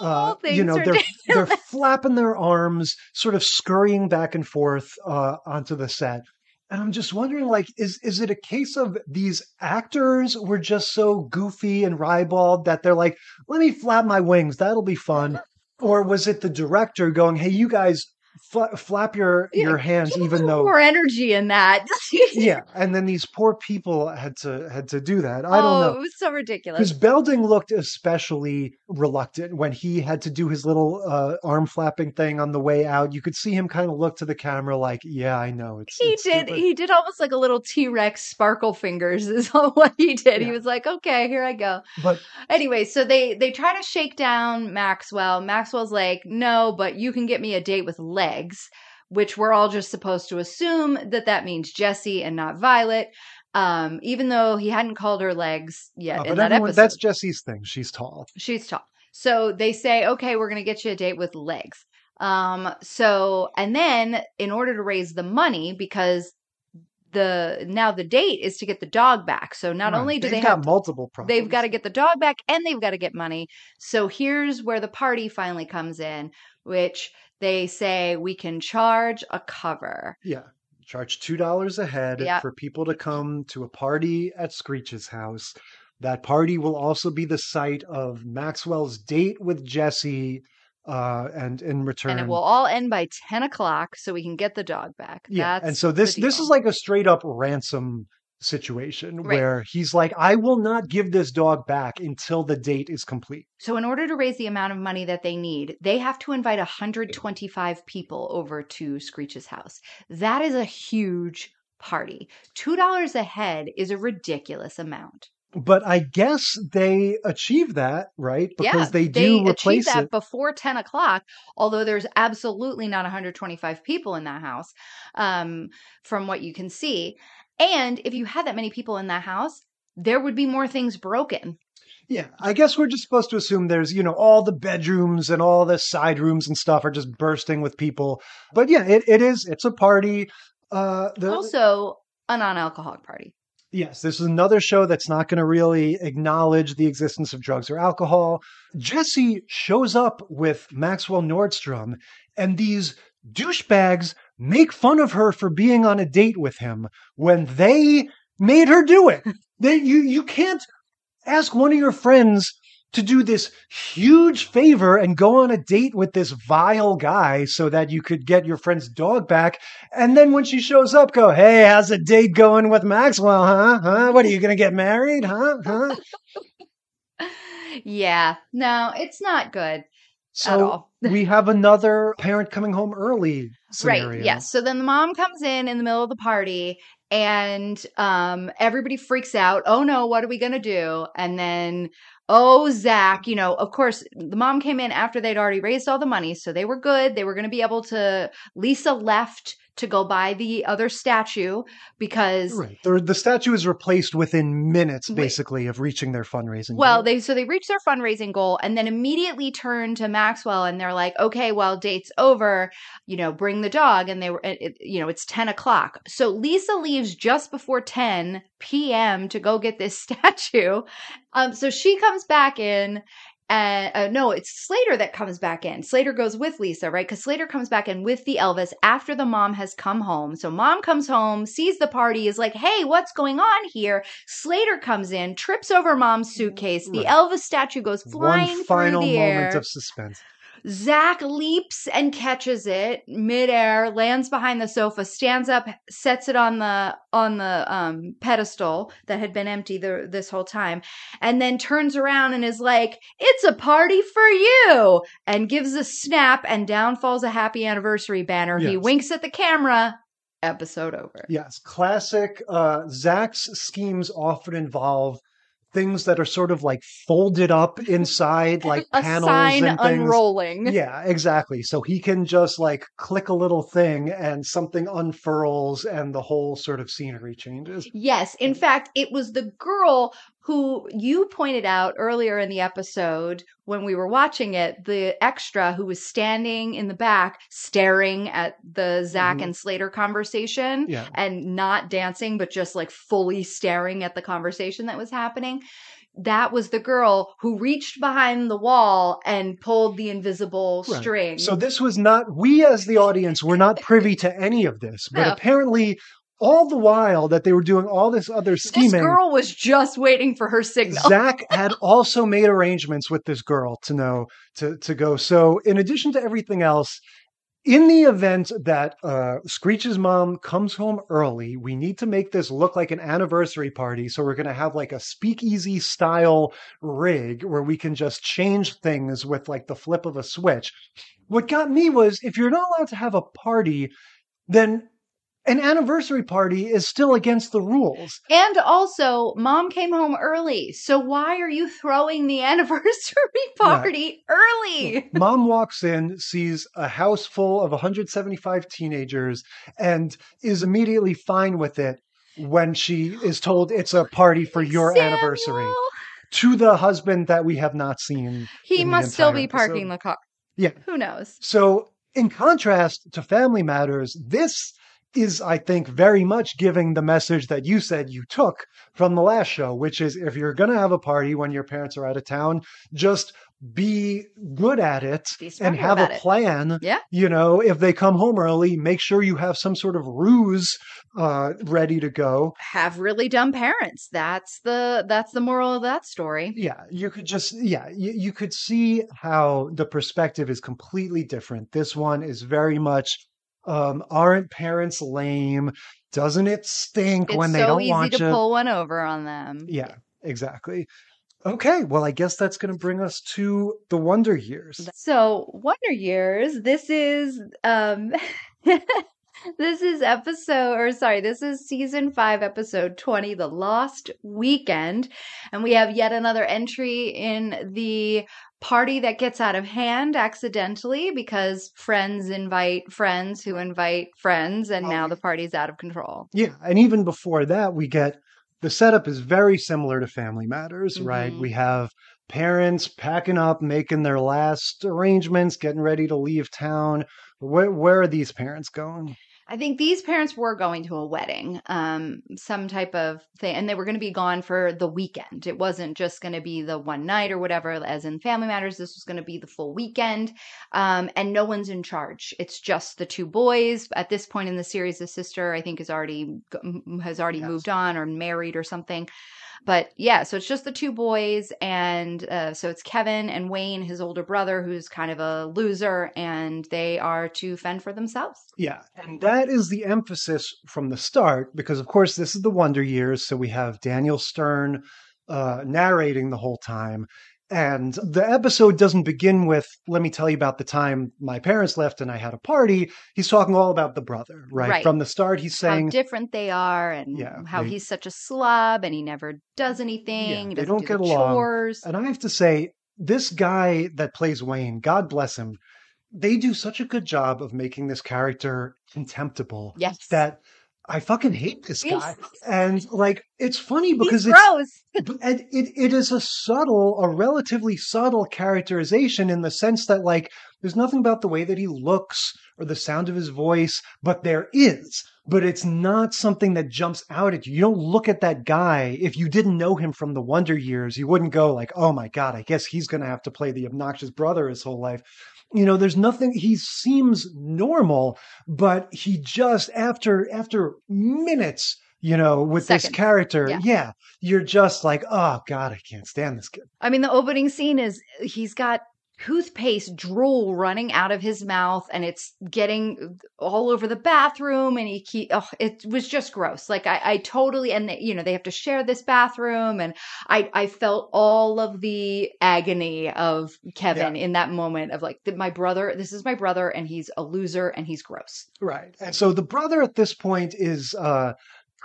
Uh, you know, they're they're flapping their arms, sort of scurrying back and forth uh, onto the set. And I'm just wondering, like, is is it a case of these actors were just so goofy and ribald that they're like, let me flap my wings, that'll be fun, or was it the director going, hey, you guys fla- flap your Yeah, your hands, even though more energy in that. yeah, and then these poor people had to had to do that. I don't oh, know. it was so ridiculous. Because Belding looked especially reluctant when he had to do his little uh, arm flapping thing on the way out. You could see him kind of look to the camera like, "Yeah, I know it's." He it's did. stupid." He did almost like a little T Rex sparkle fingers. Is what he did. He was like, "Okay, here I go." But Anyway, so they they try to shake down Maxwell. Maxwell's like, "No, but you can get me a date with legs," which we're all just supposed to assume that that means Jessie and not Violet. Um, even though he hadn't called her legs yet uh, in but that everyone, episode. that's Jessie's thing. She's tall. She's tall. So they say, okay, we're going to get you a date with legs. Um, so, and then in order to raise the money, because the, now the date is to get the dog back. So not Right. only do They've they got have, multiple problems. they've got to get the dog back and they've got to get money. So here's where the party finally comes in, which they say we can charge a cover. yeah. Charge two dollars a head Yeah. for people to come to a party at Screech's house. That party will also be the site of Maxwell's date with Jessie, uh, and in return, And it will all end by 10 o'clock so we can get the dog back. Yeah, That's and so this this is like a straight up ransom situation Right. where he's like, I will not give this dog back until the date is complete. So, in order to raise the amount of money that they need, they have to invite 125 people over to Screech's house. That is a huge party. $2 a head is a ridiculous amount. But I guess they achieve that, right? Because yeah, they do achieve replace that it. before 10 o'clock, although there's absolutely not 125 people in that house, um, from what you can see. And if you had that many people in that house, there would be more things broken. Yeah, I guess we're just supposed to assume there's, you know, all the bedrooms and all the side rooms and stuff are just bursting with people. But yeah, it, it is. It's a party. Uh, the, Also, a non alcoholic party. Yes, this is another show that's not going to really acknowledge the existence of drugs or alcohol. Jessie shows up with Maxwell Nerdstrom, and these douchebags make fun of her for being on a date with him when they made her do it. They, you, you can't ask one of your friends to do this huge favor and go on a date with this vile guy so that you could get your friend's dog back. And then when she shows up, go, Hey, how's the date going with Maxwell? Huh? Huh? What are you going to get married? Huh? Huh? Yeah. No, it's not good. So we have another parent coming home early scenario. Right. Yes. So then the mom comes in in the middle of the party and um everybody freaks out. Oh no, what are we going to do? And then oh Zach, you know, of course the mom came in after they'd already raised all the money, so they were good. They were going to be able to Lisa left to go buy the other statue because Right. The, the statue is replaced within minutes, Wait. basically, of reaching their fundraising. Well, goal. they so they reach their fundraising goal and then immediately turn to Maxwell and they're like, okay, well, date's over. You know, bring the dog. And they were, it, it- you know, it's ten o'clock. So Lisa leaves just before ten p.m. to go get this statue. Um, so she comes back in. And uh, no, it's Slater that comes back in. Slater goes with Lisa, right? Because Slater comes back in with the Elvis after the mom has come home. So mom comes home, sees the party, is like, "Hey, what's going on here?" Slater comes in, trips over mom's suitcase. The Right. Elvis statue goes flying one final through the moment air. of suspense. Zach leaps and catches it midair, lands behind the sofa, stands up, sets it on the on the um, pedestal that had been empty the, this whole time, and then turns around and is like, "It's a party for you!" and gives a snap, and down falls a happy anniversary banner. He winks at the camera. Episode over. Yes, classic. Uh, Zach's schemes often involve things that are sort of like folded up inside, like A panels sign and things. unrolling. Yeah, exactly. So he can just like click a little thing and something unfurls and the whole sort of scenery changes. Yes. In fact, it was the girl who you pointed out earlier in the episode when we were watching it, the extra who was standing in the back staring at the Zach Mhm. and Slater conversation Yeah. and not dancing, but just like fully staring at the conversation that was happening. That was the girl who reached behind the wall and pulled the invisible Right. string. So this was not, we as the audience were not privy to any of this, but No. apparently all the while that they were doing all this other scheming. this girl was just waiting for her signal. Zach had also made arrangements with this girl to know to to go. So in addition to everything else, in the event that uh, Screech's mom comes home early, we need to make this look like an anniversary party. So we're going to have like a speakeasy style rig where we can just change things with like the flip of a switch. What got me was if you're not allowed to have a party, then an anniversary party is still against the rules. And also, mom came home early. So why are you throwing the anniversary party early? Mom walks in, sees a house full of 175 teenagers, and is immediately fine with it when she is told it's a party for your anniversary. To the husband that we have not seen. He must still be parking episode. the car. Yeah. Who knows? So, in contrast to Family Matters, this is, I think, very much giving the message that you said you took from the last show, which is if you're going to have a party when your parents are out of town, just be good at it and have a it. plan. Yeah. You know, if they come home early, make sure you have some sort of ruse uh, ready to go. Have really dumb parents. That's the that's the moral of that story. Yeah, you could just yeah, you, you could see how the perspective is completely different. This one is very much um aren't parents lame? Doesn't it stink It's when they so don't easy want to you? pull one over on them. Yeah, exactly. Okay, well I guess that's going to bring us to the Wonder Years. So, Wonder Years, this is um this is episode or sorry, this is season 5 episode 20, The Lost Weekend, and we have yet another entry in the party that gets out of hand accidentally because friends invite friends who invite friends and now the party's out of control. Yeah, and even before that, we get the setup is very similar to Family Matters, right? Mhm. We have parents packing up, making their last arrangements, getting ready to leave town. Where, where are these parents going? I think these parents were going to a wedding, um, some type of thing, and they were going to be gone for the weekend. It wasn't just going to be the one night or whatever, as in Family Matters. This was going to be the full weekend, um, and no one's in charge. It's just the two boys. At this point in the series, the sister, I think, is already has already Yes. moved on or married or something. But yeah, so it's just the two boys, and uh, so it's Kevin and Wayne, his older brother, who's kind of a loser, and they are to fend for themselves. Yeah, and that is the emphasis from the start because, of course, this is the Wonder Years. So we have Daniel Stern uh, narrating the whole time. And the episode doesn't begin with, let me tell you about the time my parents left and I had a party. He's talking all about the brother, right? Right. From the start, he's saying, how different they are, and Yeah, how they- he's such a slob, and he never does anything. Yeah, he they don't do get the along. chores. And I have to say, this guy that plays Wayne, God bless him, they do such a good job of making this character contemptible Yes. that I fucking hate this guy. And like, it's funny because He's it's gross. and it, it is a subtle, a relatively subtle characterization in the sense that like there's nothing about the way that he looks or the sound of his voice, but there is. But it's not something that jumps out at you. You don't look at that guy. If you didn't know him from the Wonder Years, you wouldn't go like, oh my God, I guess he's going to have to play the obnoxious brother his whole life. You know, there's nothing, he seems normal, but he just, after, after minutes, you know, with this character, Yeah. yeah, you're just like, oh God, I can't stand this kid. I mean, the opening scene is he's got toothpaste drool running out of his mouth and it's getting all over the bathroom and he keep oh, it was just gross. Like i, I totally and they, you know they have to share this bathroom and i i felt all of the agony of kevin in that moment of like my brother this is my brother and he's a loser and he's gross. Right. And so the brother at this point is uh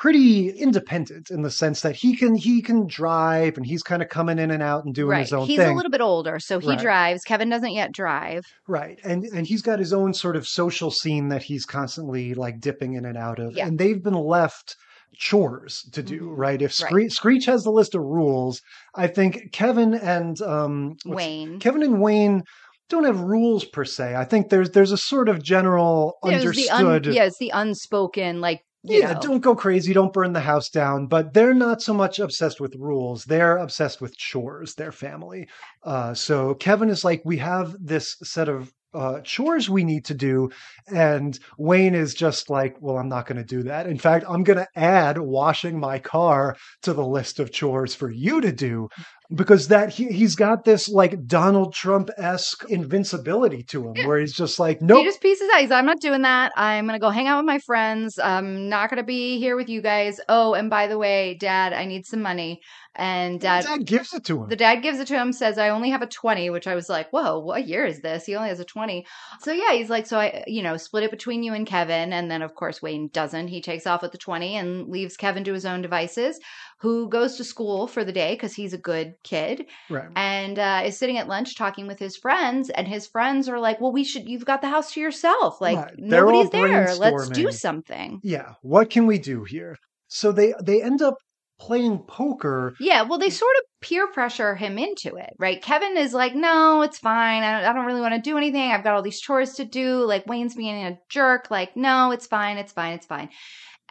pretty independent in the sense that he can he can drive and he's kind of coming in and out and doing right his own he's thing. He's a little bit older so he Right. drives kevin doesn't yet drive Right. And and he's got his own sort of social scene that he's constantly like dipping in and out of. Yeah. And they've been left chores to do, Mhm. right? If Right. Screech, has the list of rules, I think Kevin and um wayne Kevin and Wayne don't have rules per se. I think there's there's a sort of general Yeah, it's the un- understood yeah it's the unspoken like yeah, know, don't go crazy, don't burn the house down. But they're not so much obsessed with rules. They're obsessed with chores, their family. Uh, so Kevin is like, we have this set of uh, chores we need to do. And Wayne is just like, well, I'm not going to do that. In fact, I'm going to add washing my car to the list of chores for you to do because that he, he's got this like Donald Trump esque invincibility to him where he's just like, nope. He just pieces out. He's like, I'm not doing that. I'm gonna go hang out with my friends. I'm not gonna be here with you guys. Oh, and by the way, Dad, I need some money. And Dad, Dad gives it to him. the dad gives it to him. Says, I only have a twenty, which I was like, whoa, what year is this? He only has a twenty. So yeah, he's like, so I, you know, split it between you and Kevin. And then of course Wayne doesn't. He takes off with the twenty and leaves Kevin to his own devices. Who goes to school for the day because he's a good kid right. and uh, is sitting at lunch talking with his friends and his friends are like well we should you've got the house to yourself. Like Right. Nobody's there. Let's do something. Yeah. What can we do here? So they they end up playing poker. Yeah. Well they sort of peer pressure him into it right? Kevin is like no it's fine. I don't, I don't really want to do anything. I've got all these chores to do. Like wayne's being a jerk. Like no it's fine. It's fine. It's fine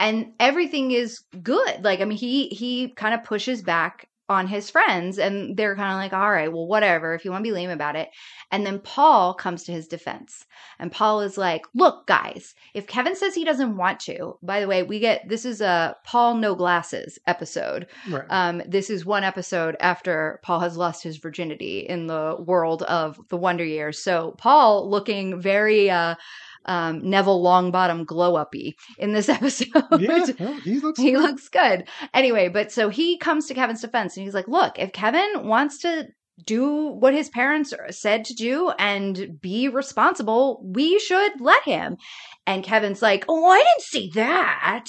and everything is good. Like i mean he he kind of pushes back on his friends and they're kind of like all right well whatever if you want to be lame about it. And then paul comes to his defense and paul is like look guys if kevin says he doesn't want to by the way we get this is a paul no glasses episode. Right. Um, this is one episode after Paul has lost his virginity in the world of the Wonder Years. So Paul looking very uh, um, Neville Longbottom glow uppy in this episode. yeah well, he looks he looks good. Anyway, but so he comes to Kevin's defense and he's like, "Look, if Kevin wants to." Do what his parents said to do and be responsible. We should let him. And Kevin's like, Oh, I didn't see that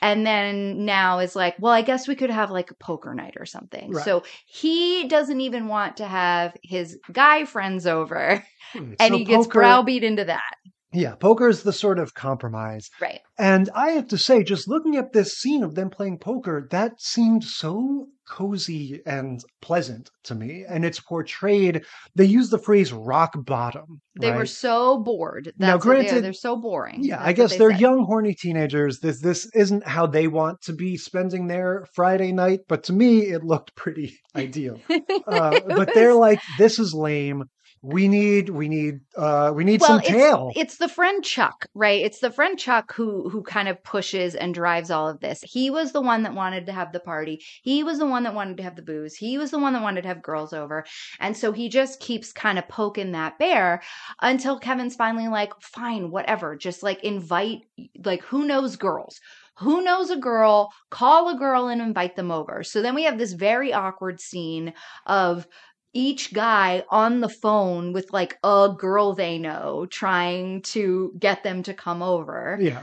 and then now is like, well, I guess we could have like a poker night or something. Right. So he doesn't even want to have his guy friends over, Hmm, and so he gets poker- browbeat into that. Yeah, poker is the sort of compromise. Right. And I have to say, just looking at this scene of them playing poker, that seemed so cozy and pleasant to me. And it's portrayed, they use the phrase rock bottom. They were so bored. That's Now, what they are. granted- they're so boring. Yeah, That's I guess they they're said. young, horny teenagers. This this isn't how they want to be spending their Friday night, but to me, it looked pretty ideal. Uh, but they're like, "This is lame. We need, we need, uh, we need well, some it's, tail." it's the friend Chuck, right? It's the friend Chuck who who kind of pushes and drives all of this. He was the one that wanted to have the party. He was the one that wanted to have the booze. He was the one that wanted to have girls over. And so he just keeps kind of poking that bear until Kevin's finally like, "Fine, whatever. Just like invite like who knows girls." Who knows a girl? Call a girl and invite them over. So then we have this very awkward scene of each guy on the phone with like a girl they know trying to get them to come over. yeah,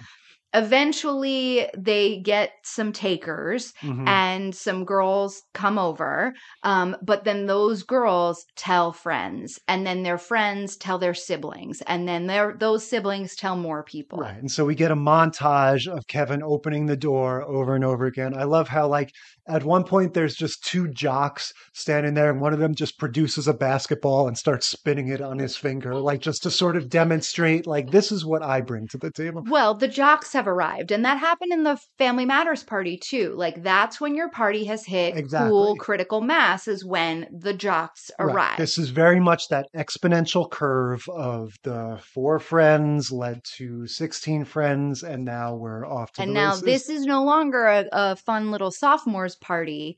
Eventually, they get some takers mhm. and some girls come over. Um, but then those girls tell friends, and then their friends tell their siblings, and then their those siblings tell more people. Right. And so we get a montage of Kevin opening the door over and over again. I love how, like, at one point there's just two jocks standing there, and one of them just produces a basketball and starts spinning it on his finger, like, just to sort of demonstrate, like, this is what I bring to the table. Well, the jocks have arrived, and that happened in the Family Matters party too. Like that's when your party has hit Exactly. cool critical mass is when the jocks Right. arrive. This is very much that exponential curve of the four friends led to 16 friends, and now we're off to the and now races. this is no longer a, a fun little sophomores party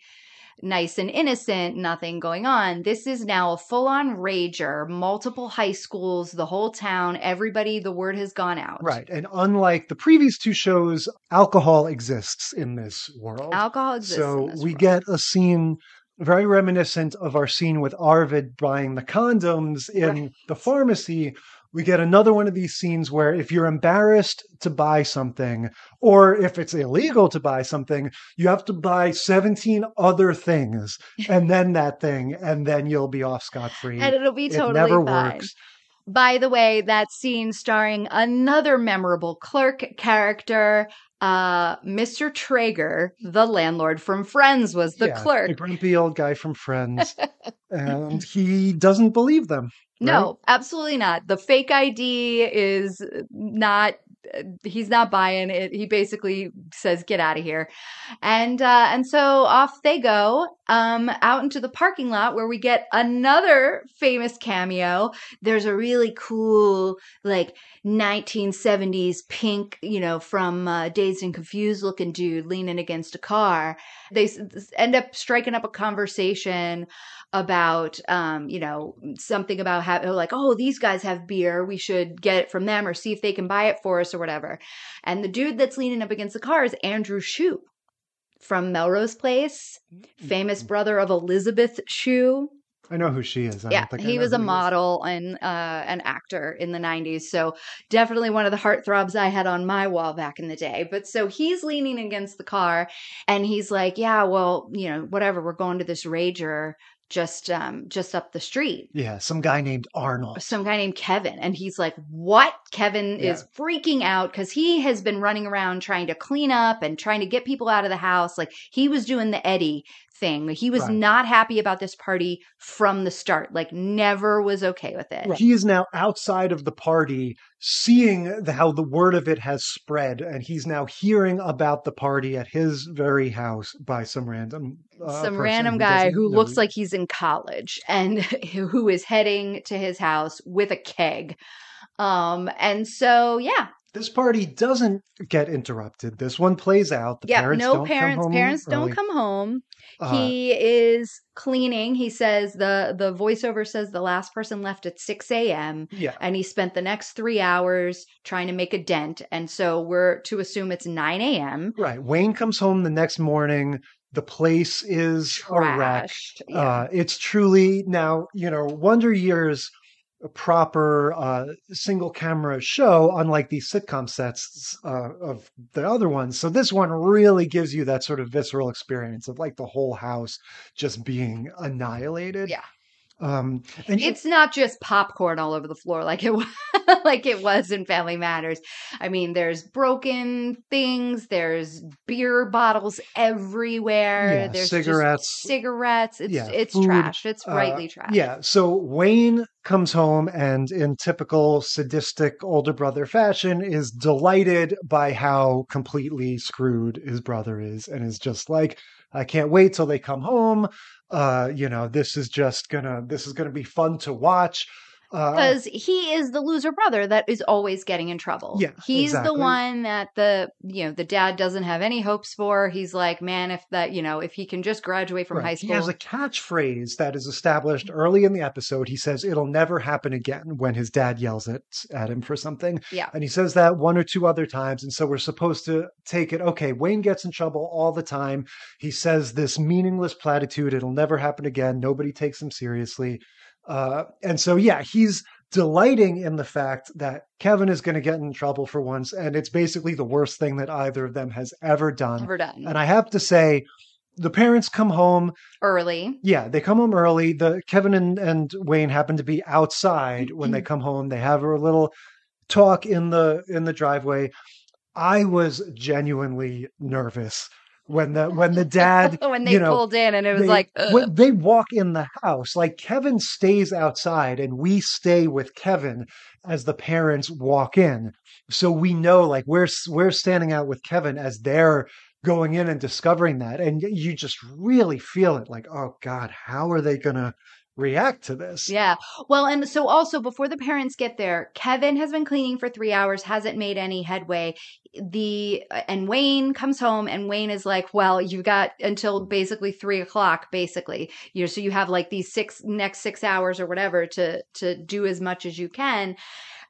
nice and innocent nothing going on this is now a full-on rager multiple high schools the whole town everybody the word has gone out Right. And unlike the previous two shows, alcohol exists in this world. alcohol exists so we world. get a scene very reminiscent of our scene with Arvid buying the condoms in Right. the pharmacy. We get another one of these scenes where if you're embarrassed to buy something, or if it's illegal to buy something, you have to buy 17 other things and then that thing, and then you'll be off scot free. and it'll be It totally never fine. works. By the way, that scene starring another memorable clerk character, uh, Mr. Treeger, the landlord from Friends, was the Yeah, clerk. Grumpy old guy from Friends. and he doesn't believe them. No, absolutely not. The fake ID is not. He's not buying it. He basically says, "Get out of here," and uh, and so off they go um, out into the parking lot where we get another famous cameo. There's a really cool like 1970s pink, you know, from uh, Dazed and Confused looking dude leaning against a car. They end up striking up a conversation about um you know something about how like oh these guys have beer. We should get it from them or see if they can buy it for us or whatever. And the dude that's leaning up against the car is andrew shue from melrose place famous brother of elizabeth shue. I know who she is. I yeah he was a model and uh an actor in the 90s so definitely one of the heartthrobs i had on my wall back in the day. But so he's leaning against the car and he's like yeah well you know whatever we're going to this rager just um just up the street. Yeah, some guy named Arnold. some guy named Kevin and he's like what? Kevin is freaking out cuz he has been running around trying to clean up and trying to get people out of the house. Like he was doing the Eddie thing. He was Right. not happy about this party from the start like never was okay with it. He is now outside of the party, seeing the, how the word of it has spread, and he's now hearing about the party at his very house by some random uh, some random guy who know looks like he's in college and who is heading to his house with a keg. Um and so yeah This party doesn't get interrupted. This one plays out. The yeah parents no don't parents come home parents early. don't come home Uh, he is cleaning he says the the voiceover says the last person left at 6 a.m Yeah. and he spent the next three hours trying to make a dent and so we're to assume it's 9 a.m Right. Wayne comes home the next morning. The place is a wreck. trashed yeah. Uh, it's truly now, you know, Wonder Years proper uh, single camera show, unlike these sitcom sets uh, of the other ones. So this one really gives you that sort of visceral experience of like the whole house just being annihilated. Yeah. Um, and it's not just popcorn all over the floor like it was, like it was in Family Matters. I mean, there's broken things, there's beer bottles everywhere, Yeah, there's cigarettes. cigarettes. It's Yeah, it's food, trash. It's uh, rightly trash. Yeah. So Wayne comes home and, in typical sadistic older brother fashion, is delighted by how completely screwed his brother is and is just like, I can't wait till they come home. Uh, you know, this is just gonna, this is gonna be fun to watch. Uh, because he is the loser brother that is always getting in trouble. Yeah, he's exactly. the one that the you know the dad doesn't have any hopes for. He's like, man, if that you know if he can just graduate from Right. high school. He has a catchphrase that is established early in the episode. He says it'll never happen again when his dad yells at, at him for something. Yeah. And he says that one or two other times. And so we're supposed to take it, okay, Wayne gets in trouble all the time. He says this meaningless platitude, it'll never happen again. Nobody takes him seriously. Uh, and so, yeah, he's delighting in the fact that Kevin is going to get in trouble for once. And it's basically the worst thing that either of them has ever done. ever done And I have to say, the parents come home. early. Yeah, they come home early. The Kevin and, and Wayne happen to be outside when they come home. They have a little talk in the in the driveway. I was genuinely nervous when the when the dad when they you know, pulled in, and it was they- like, ugh. when they walk in the house like kevin stays outside and we stay with kevin as the parents walk in so we know like we're we're standing out with kevin as they're going in and discovering that and you just really feel it like oh god how are they gonna react to this Yeah. Well, and so also before the parents get there, Kevin has been cleaning for three hours, hasn't made any headway. The uh, and Wayne comes home, and Wayne is like, "Well, you've got until basically three o'clock, basically. You know, so you have like these six next six hours or whatever to to do as much as you can."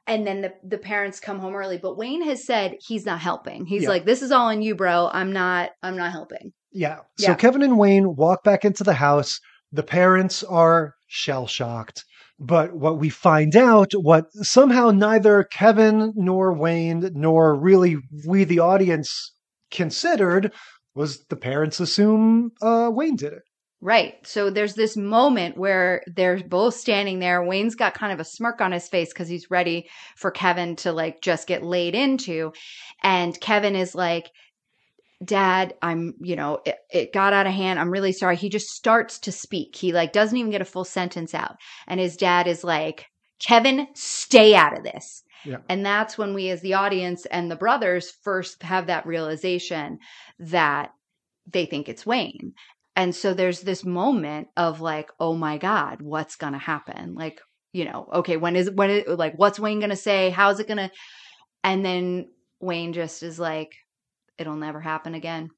And then the the parents come home early, but Wayne has said he's not helping. He's Yeah. like, "This is all on you, bro. I'm not. I'm not helping." Yeah. So Yeah. Kevin and Wayne walk back into the house. The parents are shell shocked. But what we find out, what somehow neither Kevin nor Wayne, nor really we, the audience, considered was the parents assume uh, Wayne did it. Right. So there's this moment where they're both standing there. Wayne's got kind of a smirk on his face because he's ready for Kevin to like just get laid into. And Kevin is like, Dad, I'm, you know, it, it got out of hand. I'm really sorry. He just starts to speak. He like doesn't even get a full sentence out. And his dad is like, Kevin, stay out of this. Yeah. And that's when we, as the audience and the brothers, first have that realization that they think it's Wayne. And so there's this moment of like, oh my God, what's going to happen? Like, you know, okay, when is, when is, like, what's Wayne going to say? How's it going to, and then Wayne just is like, it'll never happen again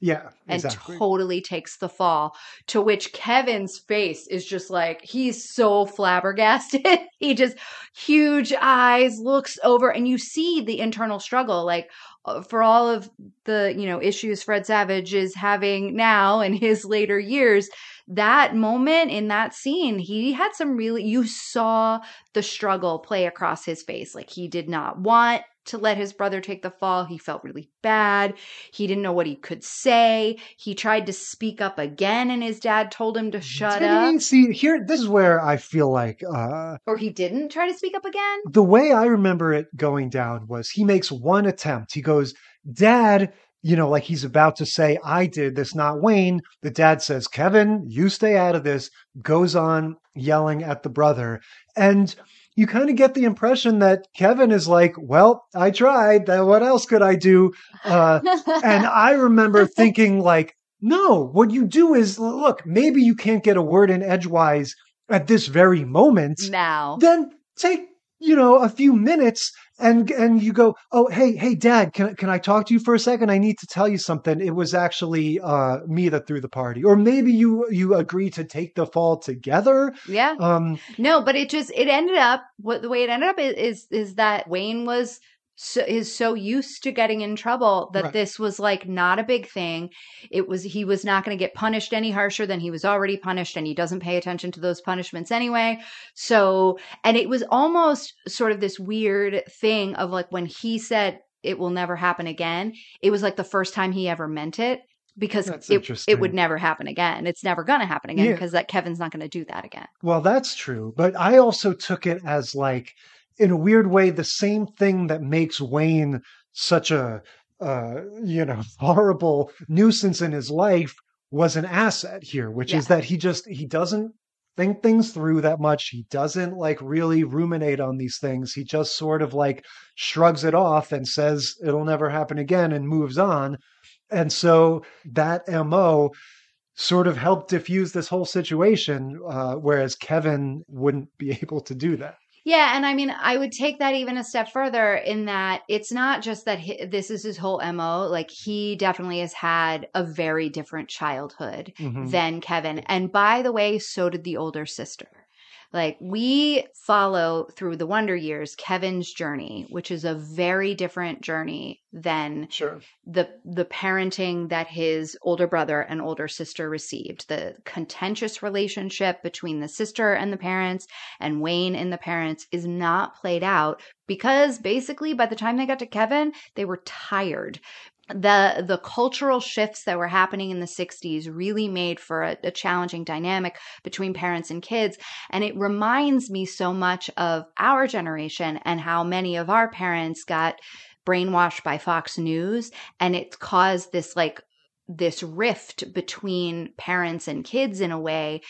Yeah, and exactly. totally takes the fall. To which Kevin's face is just like he's so flabbergasted. he just huge eyes looks over, and you see the internal struggle. Like uh, for all of the you know issues Fred Savage is having now in his later years, that moment in that scene, he had some really. You saw the struggle play across his face. Like he did not want to let his brother take the fall. He felt really bad. He didn't know what he could say. He tried to speak up again, and his dad told him to shut Did up. See, here, this is where I feel like uh, Or he didn't try to speak up again. the way I remember it going down was he makes one attempt. He goes, Dad, you know, like he's about to say, I did this, not Wayne. The dad says, Kevin, you stay out of this, goes on yelling at the brother. And you kind of get the impression that Kevin is like, Well, I tried. What else could I do? Uh, and I remember thinking, like, no, what you do is look, maybe you can't get a word in edgewise at this very moment now, then take you know a few minutes and and you go oh hey hey dad can can I talk to you for a second? I need to tell you something. It was actually uh me that threw the party. Or maybe you you agree to take the fall together. Yeah. um No, but it just it ended up what the way it ended up is is, is that Wayne was so, is so used to getting in trouble that Right. this was like not a big thing. It was he was not going to get punished any harsher than he was already punished, and he doesn't pay attention to those punishments anyway. So, and it was almost sort of this weird thing of like when he said it will never happen again. It was like the first time he ever meant it. because That's it, it would never happen again. It's never going to happen again Yeah. because that Kevin's not going to do that again. Well, that's true. But I also took it as like, in a weird way, the same thing that makes Wayne such a, uh, you know, horrible nuisance in his life was an asset here, which is that he just, he doesn't think things through that much. He doesn't like really ruminate on these things. He just sort of like shrugs it off and says it'll never happen again and moves on. And so that MO sort of helped diffuse this whole situation, uh, whereas Kevin wouldn't be able to do that. Yeah, and I mean, I would take that even a step further in that it's not just that hi this is his whole MO. Like, he definitely has had a very different childhood Mhm. than Kevin. And by the way, so did the older sister. Like, we follow through the Wonder Years Kevin's journey, which is a very different journey than Sure. the the parenting that his older brother and older sister received the contentious relationship between the sister and the parents and Wayne and the parents is not played out because basically by the time they got to Kevin they were tired the the cultural shifts that were happening in the 60s really made for a, a challenging dynamic between parents and kids. And it reminds me so much of our generation and how many of our parents got brainwashed by Fox News. And it caused this like this rift between parents and kids in a way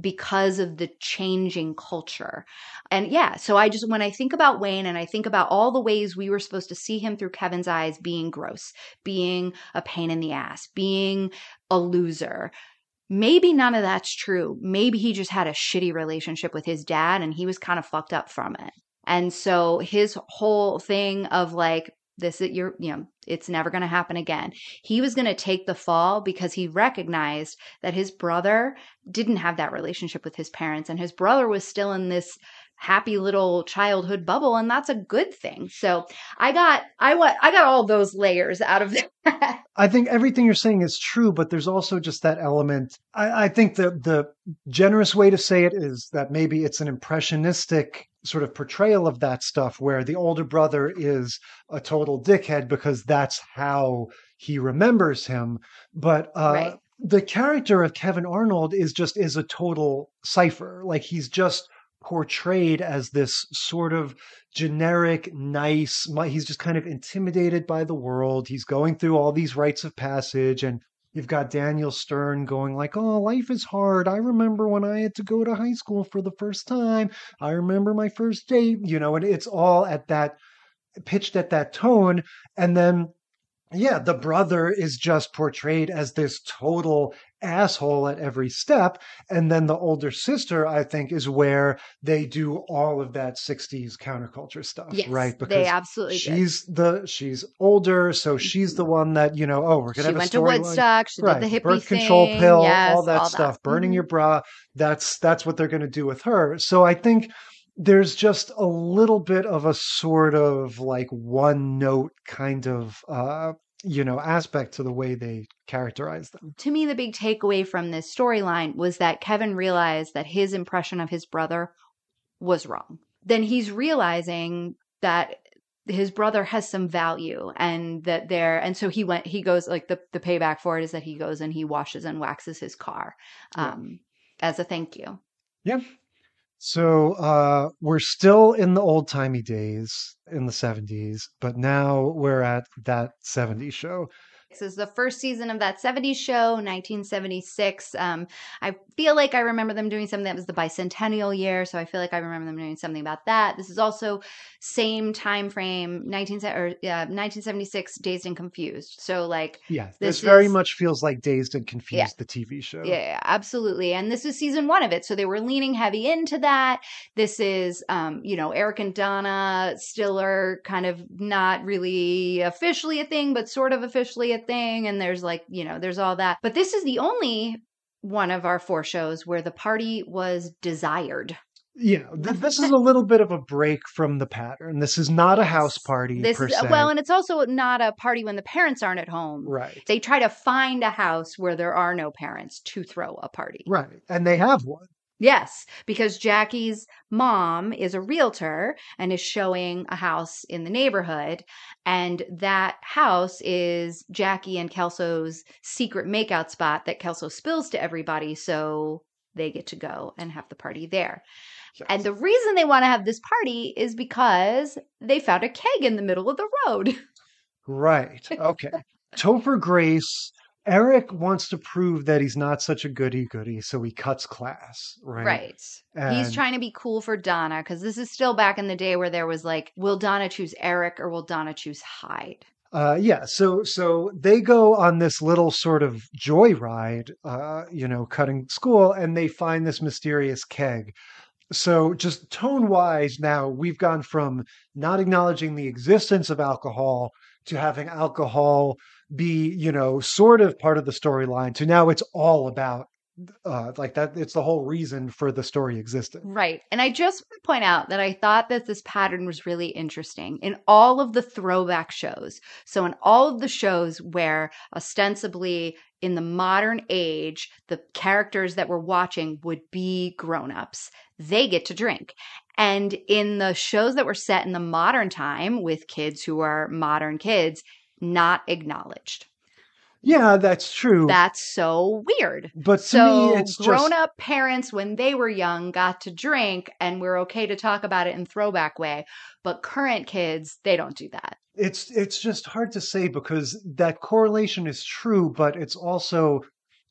because of the changing culture. And yeah, so I just when I think about Wayne and I think about all the ways we were supposed to see him through Kevin's eyes being gross, being a pain in the ass, being a loser. Maybe none of that's true. Maybe he just had a shitty relationship with his dad and he was kind of fucked up from it. And so his whole thing of like, this is you're, you know, it's never going to happen again. He was going to take the fall because he recognized that his brother didn't have that relationship with his parents and his brother was still in this happy little childhood bubble and that's a good thing. So I got I what I got all those layers out of that. I think everything you're saying is true, but there's also just that element. I, I think the the generous way to say it is that maybe it's an impressionistic sort of portrayal of that stuff where the older brother is a total dickhead because that's how he remembers him. But uh Right. the character of Kevin Arnold is just is a total cipher. Like he's just portrayed as this sort of generic, nice. He's just kind of intimidated by the world. He's going through all these rites of passage, and you've got Daniel Stern going like, "Oh, life is hard. I remember when I had to go to high school for the first time. I remember my first date." You know, and it's all at that pitched at that tone, and then. Yeah, the brother is just portrayed as this total asshole at every step. And then the older sister, I think, is where they do all of that 60s counterculture stuff, Yes, right? they absolutely did. she's the she's older, so she's the one that, you know, oh, we're gonna She have went a to. Woodstock, she did the hippie birth control pill, yes, all that all that. stuff, burning Mhm. your bra. That's that's what they're gonna do with her. So I think there's just a little bit of a sort of like one note kind of uh you know aspect to the way they characterize them. to me, the big takeaway from this storyline was that Kevin realized that his impression of his brother was wrong. Then he's realizing that his brother has some value and that there and so he went he goes like the the payback for it is that he goes and he washes and waxes his car um as a thank you Yeah. So uh, we're still in the old timey days in the 70s, but now we're at that 70s show. This is the first season of that 70s show, 1976. Um, I feel like I remember them doing something that was the bicentennial year, so I feel like I remember them doing something about that. This is also same time frame, 19 or yeah, 1976, Dazed and Confused. So like Yeah, This this very is- much feels like Dazed and Confused, Yeah. the TV show. Yeah, yeah, absolutely. And this is season one of it. So they were leaning heavy into that. This is, um, you know, Eric and Donna still are kind of not really officially a thing, but sort of officially a thing. And there's like, you know, there's all that. But this is the only one of our four shows where the party was desired. Yeah, th- this is a little bit of a break from the pattern. This is not a house party This per is, se. well, and it's also not a party when the parents aren't at home. right, They try to find a house where there are no parents to throw a party. right, and they have one. Yes, because Jackie's mom is a realtor and is showing a house in the neighborhood. And that house is Jackie and Kelso's secret makeout spot that Kelso spills to everybody. So they get to go and have the party there. And the reason they want to have this party is because they found a keg in the middle of the road. Right. Okay. Topher Grace, Eric wants to prove that he's not such a goody goody, so he cuts class, right? Right. He's trying to be cool for Donna because this is still back in the day where there was like, will Donna choose Eric or will Donna choose Hyde? Uh, yeah, so so they go on this little sort of joyride, uh, you know, cutting school, and they find this mysterious keg. So just tone wise, now we've gone from not acknowledging the existence of alcohol to having alcohol be, you know, sort of part of the storyline to now it's all about uh like that it's the whole reason for the story existing. Right. And I just want to point out that I thought that this pattern was really interesting in all of the throwback shows. So, in all of the shows where ostensibly in the modern age, the characters that we're watching would be grown ups, they get to drink. And in the shows that were set in the modern time with kids who are modern kids, not acknowledged. Yeah, that's true. That's so weird. but to So me it's grown just up parents when they were young got to drink and we're okay to talk about it in throwback way. But current kids, they don't do that. it's it's just hard to say because that correlation is true but it's also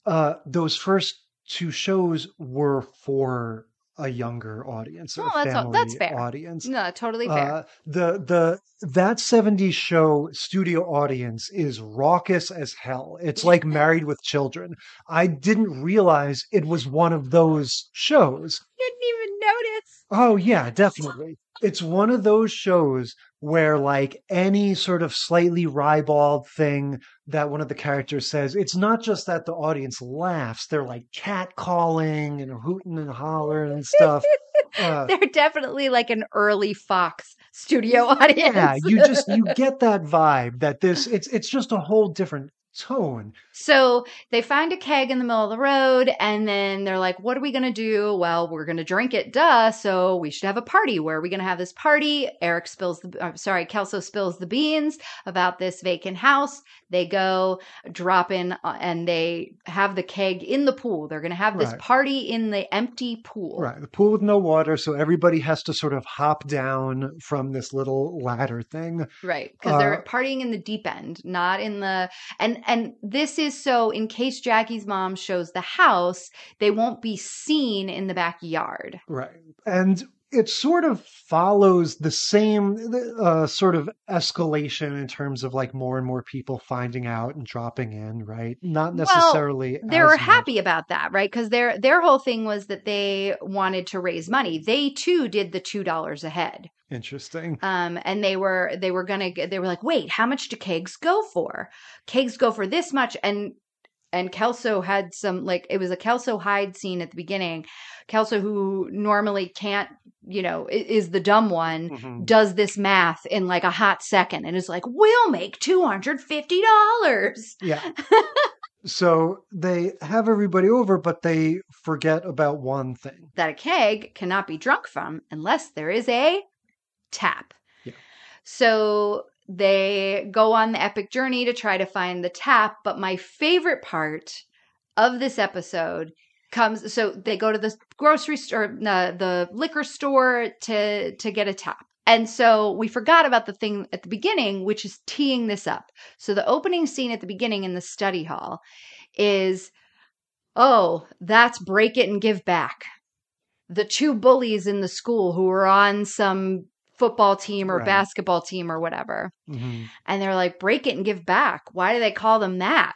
uh those first two shows were for a younger audience or Well, a that's family that's fair. audience No, totally fair. uh, the the that 70s show studio audience is raucous as hell. It's like Married with Children. I didn't realize it was one of those shows. Didn't even notice. Oh yeah, definitely. It's one of those shows where like any sort of slightly ribald thing that one of the characters says, it's not just that the audience laughs, they're like catcalling and hooting and hollering and stuff. Uh, They're definitely like an early Fox studio audience. yeah, you just you get that vibe that this it's it's just a whole different tone. So they find a keg in the middle of the road, and then they're like, What are we going to do? Well, we're going to drink it, duh. So we should have a party. Where are we going to have this party? Eric spills the, uh, sorry, Kelso spills the beans about this vacant house. They go drop in uh, and they have the keg in the pool. They're going to have this Right. party in the empty pool. Right. The pool with no water, so everybody has to sort of hop down from this little ladder thing. Right, because they're Uh, partying in the deep end, not in the and and this is so in case Jackie's mom shows the house, they won't be seen in the backyard. Right. And it sort of follows the same uh, sort of escalation in terms of like more and more people finding out and dropping in, right? Not necessarily. They as were much. happy about that, right? Because their their whole thing was that they wanted to raise money. They too did the two dollars a head. Interesting. Um, and they were they were gonna they were like, wait, how much do kegs go for? Kegs go for this much, and and Kelso had some like it was a Kelso Hyde scene at the beginning. Kelso, who normally can't, you know, is the dumb one, Mhm. does this math in like a hot second and is like, we'll make two hundred fifty dollars. Yeah. so they have everybody over, but they forget about one thing. That a keg cannot be drunk from unless there is a tap. Yeah. So they go on the epic journey to try to find the tap. But my favorite part of this episode comes so they go to the grocery store, uh, the liquor store to to get a tap. And so we forgot about the thing at the beginning, which is teeing this up. So the opening scene at the beginning in the study hall is, oh, that's break it and give back. The two bullies in the school who were on some football team or Right. basketball team or whatever. Mhm. And they're like, break it and give back. Why do they call them that?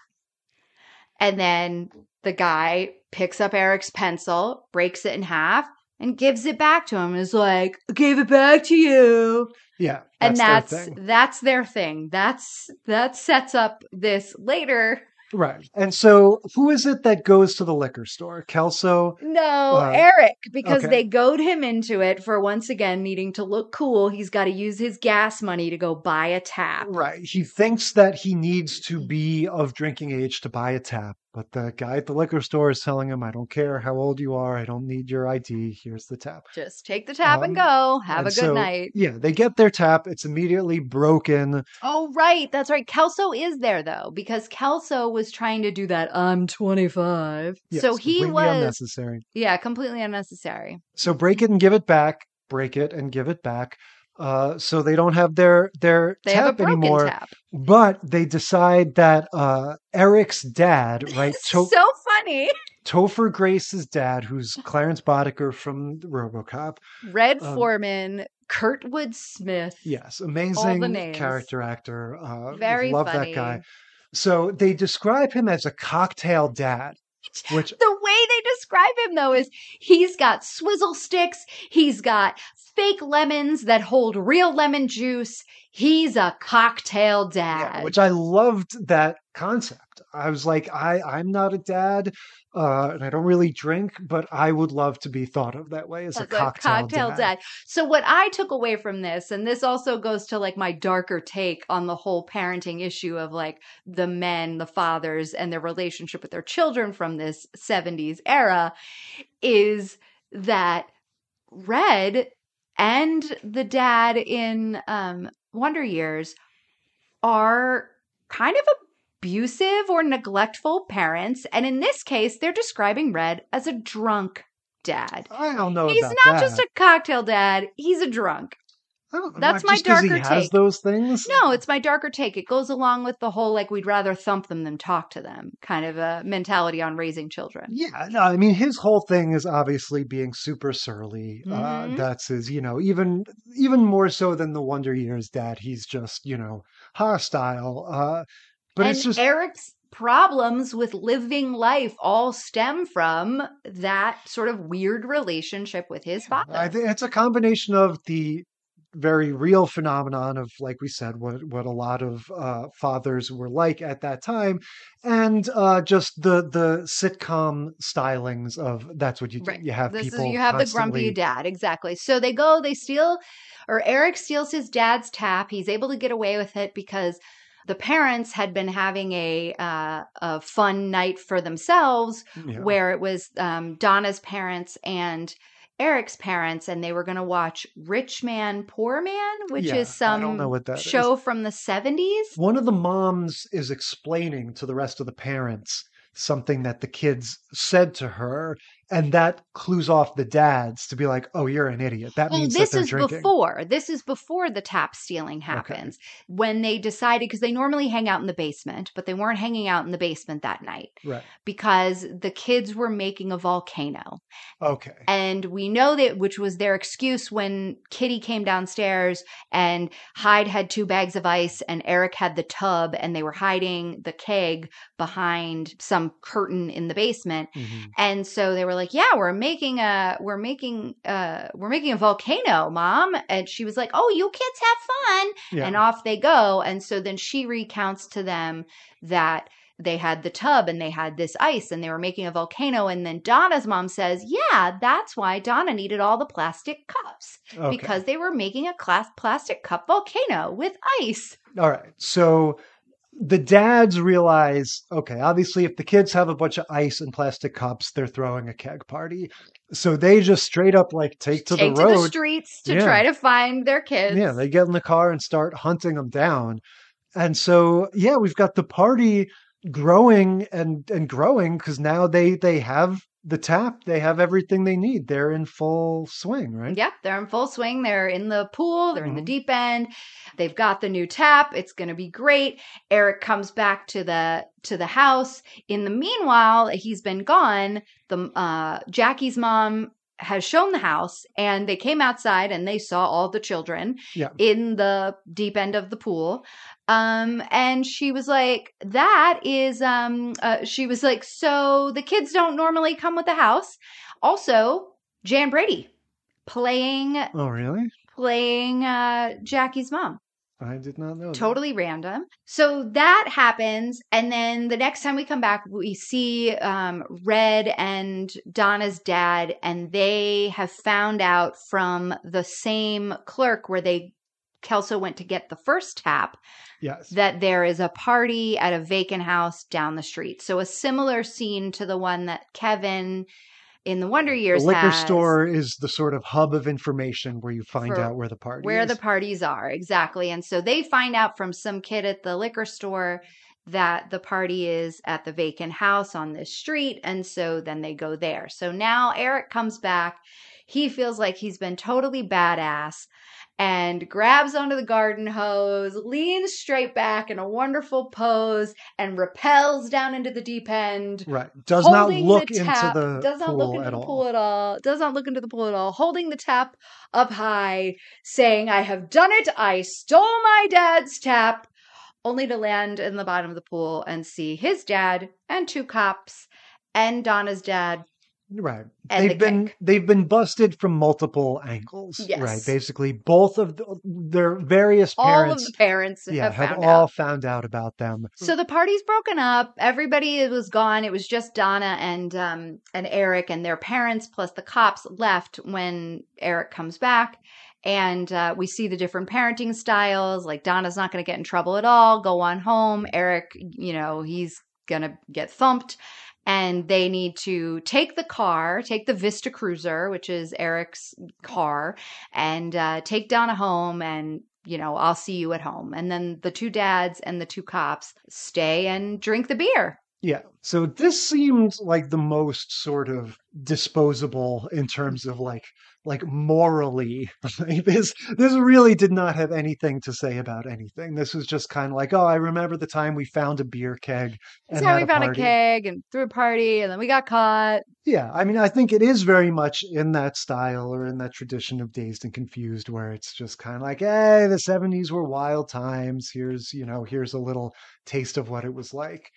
And then the guy picks up Eric's pencil, breaks it in half, and gives it back to him and is like, I gave it back to you. Yeah. and their that's thing. that's their thing. That's that sets up this later. Right. And so who is it that goes to the liquor store? Kelso? No, Uh, Eric, because okay. they goad him into it for once again needing to look cool. He's got to use his gas money to go buy a tap. Right. He thinks that he needs to be of drinking age to buy a tap, But the guy at the liquor store is telling him, I don't care how old you are. I don't need your ID. Here's the tap. Just take the tap and Um, go. Have And a good so, night. Yeah, they get their tap. It's immediately broken. Oh, right. That's right. Kelso is there though, because Kelso was trying to do that. I'm 25. Yes, so he completely was, unnecessary. yeah, completely unnecessary. So break it and give it back. Break it and give it back. Uh, so they don't have their their They tap anymore. tap. But they decide that uh, Eric's dad, right? To- so funny. Topher Grace's dad, who's Clarence Boddicker from RoboCop. Red Um, Foreman, Kurtwood Smith. Yes, amazing character actor. Uh, Very love funny. that guy. So they describe him as a cocktail dad, which The way they describe him though is he's got swizzle sticks, he's got fake lemons that hold real lemon juice. He's a cocktail dad. yeah, which I loved that concept. I was like, I I'm not a dad, uh, and I don't really drink, but I would love to be thought of that way as, as a cocktail, dad. So what I took away from this, and this also goes to like my darker take on the whole parenting issue of like the men, the fathers, and their relationship with their children from this 70s era, is that Red and the dad in um, Wonder Years are kind of abusive or neglectful parents. And in this case, they're describing Red as a drunk dad. I don't know. He's not that. just a cocktail dad, he's a drunk. That's my 'cause he darker has take. those things. No, it's my darker take. It goes along with the whole like we'd rather thump them than talk to them kind of a mentality on raising children. Yeah, no, I mean his whole thing is obviously being super surly. Uh, Mhm. that's his, you know, even even more so than the Wonder Years dad. He's just, you know, hostile. Uh, but and it's just Eric's problems with living life all stem from that sort of weird relationship with his father. I think it's a combination of the very real phenomenon of, like we said, what what a lot of uh, fathers were like at that time, and uh, just the the sitcom stylings of that's what you. Right. You have this people. is you have the grumpy dad exactly. So they go, they steal, or Eric steals his dad's tap. He's able to get away with it because the parents had been having a uh, a fun night for themselves, Yeah. where it was um, Donna's parents and. Eric's parents, and they were going to watch Rich Man, Poor Man, which Yeah, is some know what that show from the 70s. one of the moms is explaining to the rest of the parents something that the kids said to her and that clues off the dads to be like oh you're an idiot that Well, means this that they're is drinking before. This is before the tap stealing happens. When they decided, because they normally hang out in the basement, but they weren't hanging out in the basement that night right because the kids were making a volcano. okay And we know that, which was their excuse when Kitty came downstairs and Hyde had two bags of ice and Eric had the tub and they were hiding the keg behind some curtain in the basement. Mhm. And so they were like, "Yeah, we're making a we're making uh we're making a volcano, mom." And she was like, "Oh, you kids have fun." yeah And off they go. And so then she recounts to them that they had the tub and they had this ice and they were making a volcano and then Donna's mom says, "Yeah, that's why Donna needed all the plastic cups okay. because they were making a class plastic cup volcano with ice." all right so the dads realize okay obviously if the kids have a bunch of ice and plastic cups they're throwing a keg party so they just straight up like take to Take the to road the streets to Yeah. try to find their kids. Yeah, they get in the car and start hunting them down. And so, yeah, we've got the party growing and and growing because now they they have the tap, they have everything they need. They're in full swing, right? Yep, they're in full swing. They're in the pool, they're in the Mhm. deep end. They've got the new tap. It's going to be great. Eric comes back to the to the house. In the meanwhile, he's been gone. The uh Jackie's mom has shown the house and they came outside and they saw all the children Yeah. in the deep end of the pool. Um and she was like that is um uh, she was like so the kids don't normally come with the house. Also, Jan Brady playing Oh, really? playing uh Jackie's mom. I did not know. that. Totally random. So that happens and then the next time we come back we see um Red and Donna's dad and they have found out from the same clerk where they Kelso went to get the first tap, Yes. that there is a party at a vacant house down the street. So a similar scene to the one that Kevin in the Wonder Years the liquor has, store is the sort of hub of information where you find out where the party where is. the parties are exactly. And so they find out from some kid at the liquor store that the party is at the vacant house on this street. And so then they go there. So now Eric comes back. He feels like he's been totally badass and grabs onto the garden hose, leans straight back in a wonderful pose, and repels down into the deep end. right. Does not holding the look tap, into the does not pool look into at the all. pool at all. Does not look into the pool at all. Holding the tap up high, saying, "I have done it. I stole my dad's tap." Only to land in the bottom of the pool and see his dad and two cops and Donna's dad. Right. They've the been they've been busted from multiple angles. Yes. Right. Basically, both of the, their various parents, All of the parents yeah, have have found all out. found out about them. So the party's broken up. Everybody was gone. It was just Donna and um and Eric and their parents plus the cops left when Eric comes back. And uh, we see the different parenting styles. Like Donna's not going to get in trouble at all. Go on home. Eric, you know, he's going to get thumped. And they need to take the car, take the Vista Cruiser, which is Eric's car, and uh, take Donna home and you know, I'll see you at home. And then the two dads and the two cops stay and drink the beer. Yeah. So this seemed like the most sort of disposable in terms of like like morally. Like this this really did not have anything to say about anything. This was just kind of like, oh, I remember the time we found a beer keg That's and how had we found party. a keg and threw a party and then we got caught. Yeah, I mean, I think it is very much in that style or in that tradition of Dazed and Confused, where it's just kind of like, hey, the 70s were wild times. Here's, you know, here's a little taste of what it was like.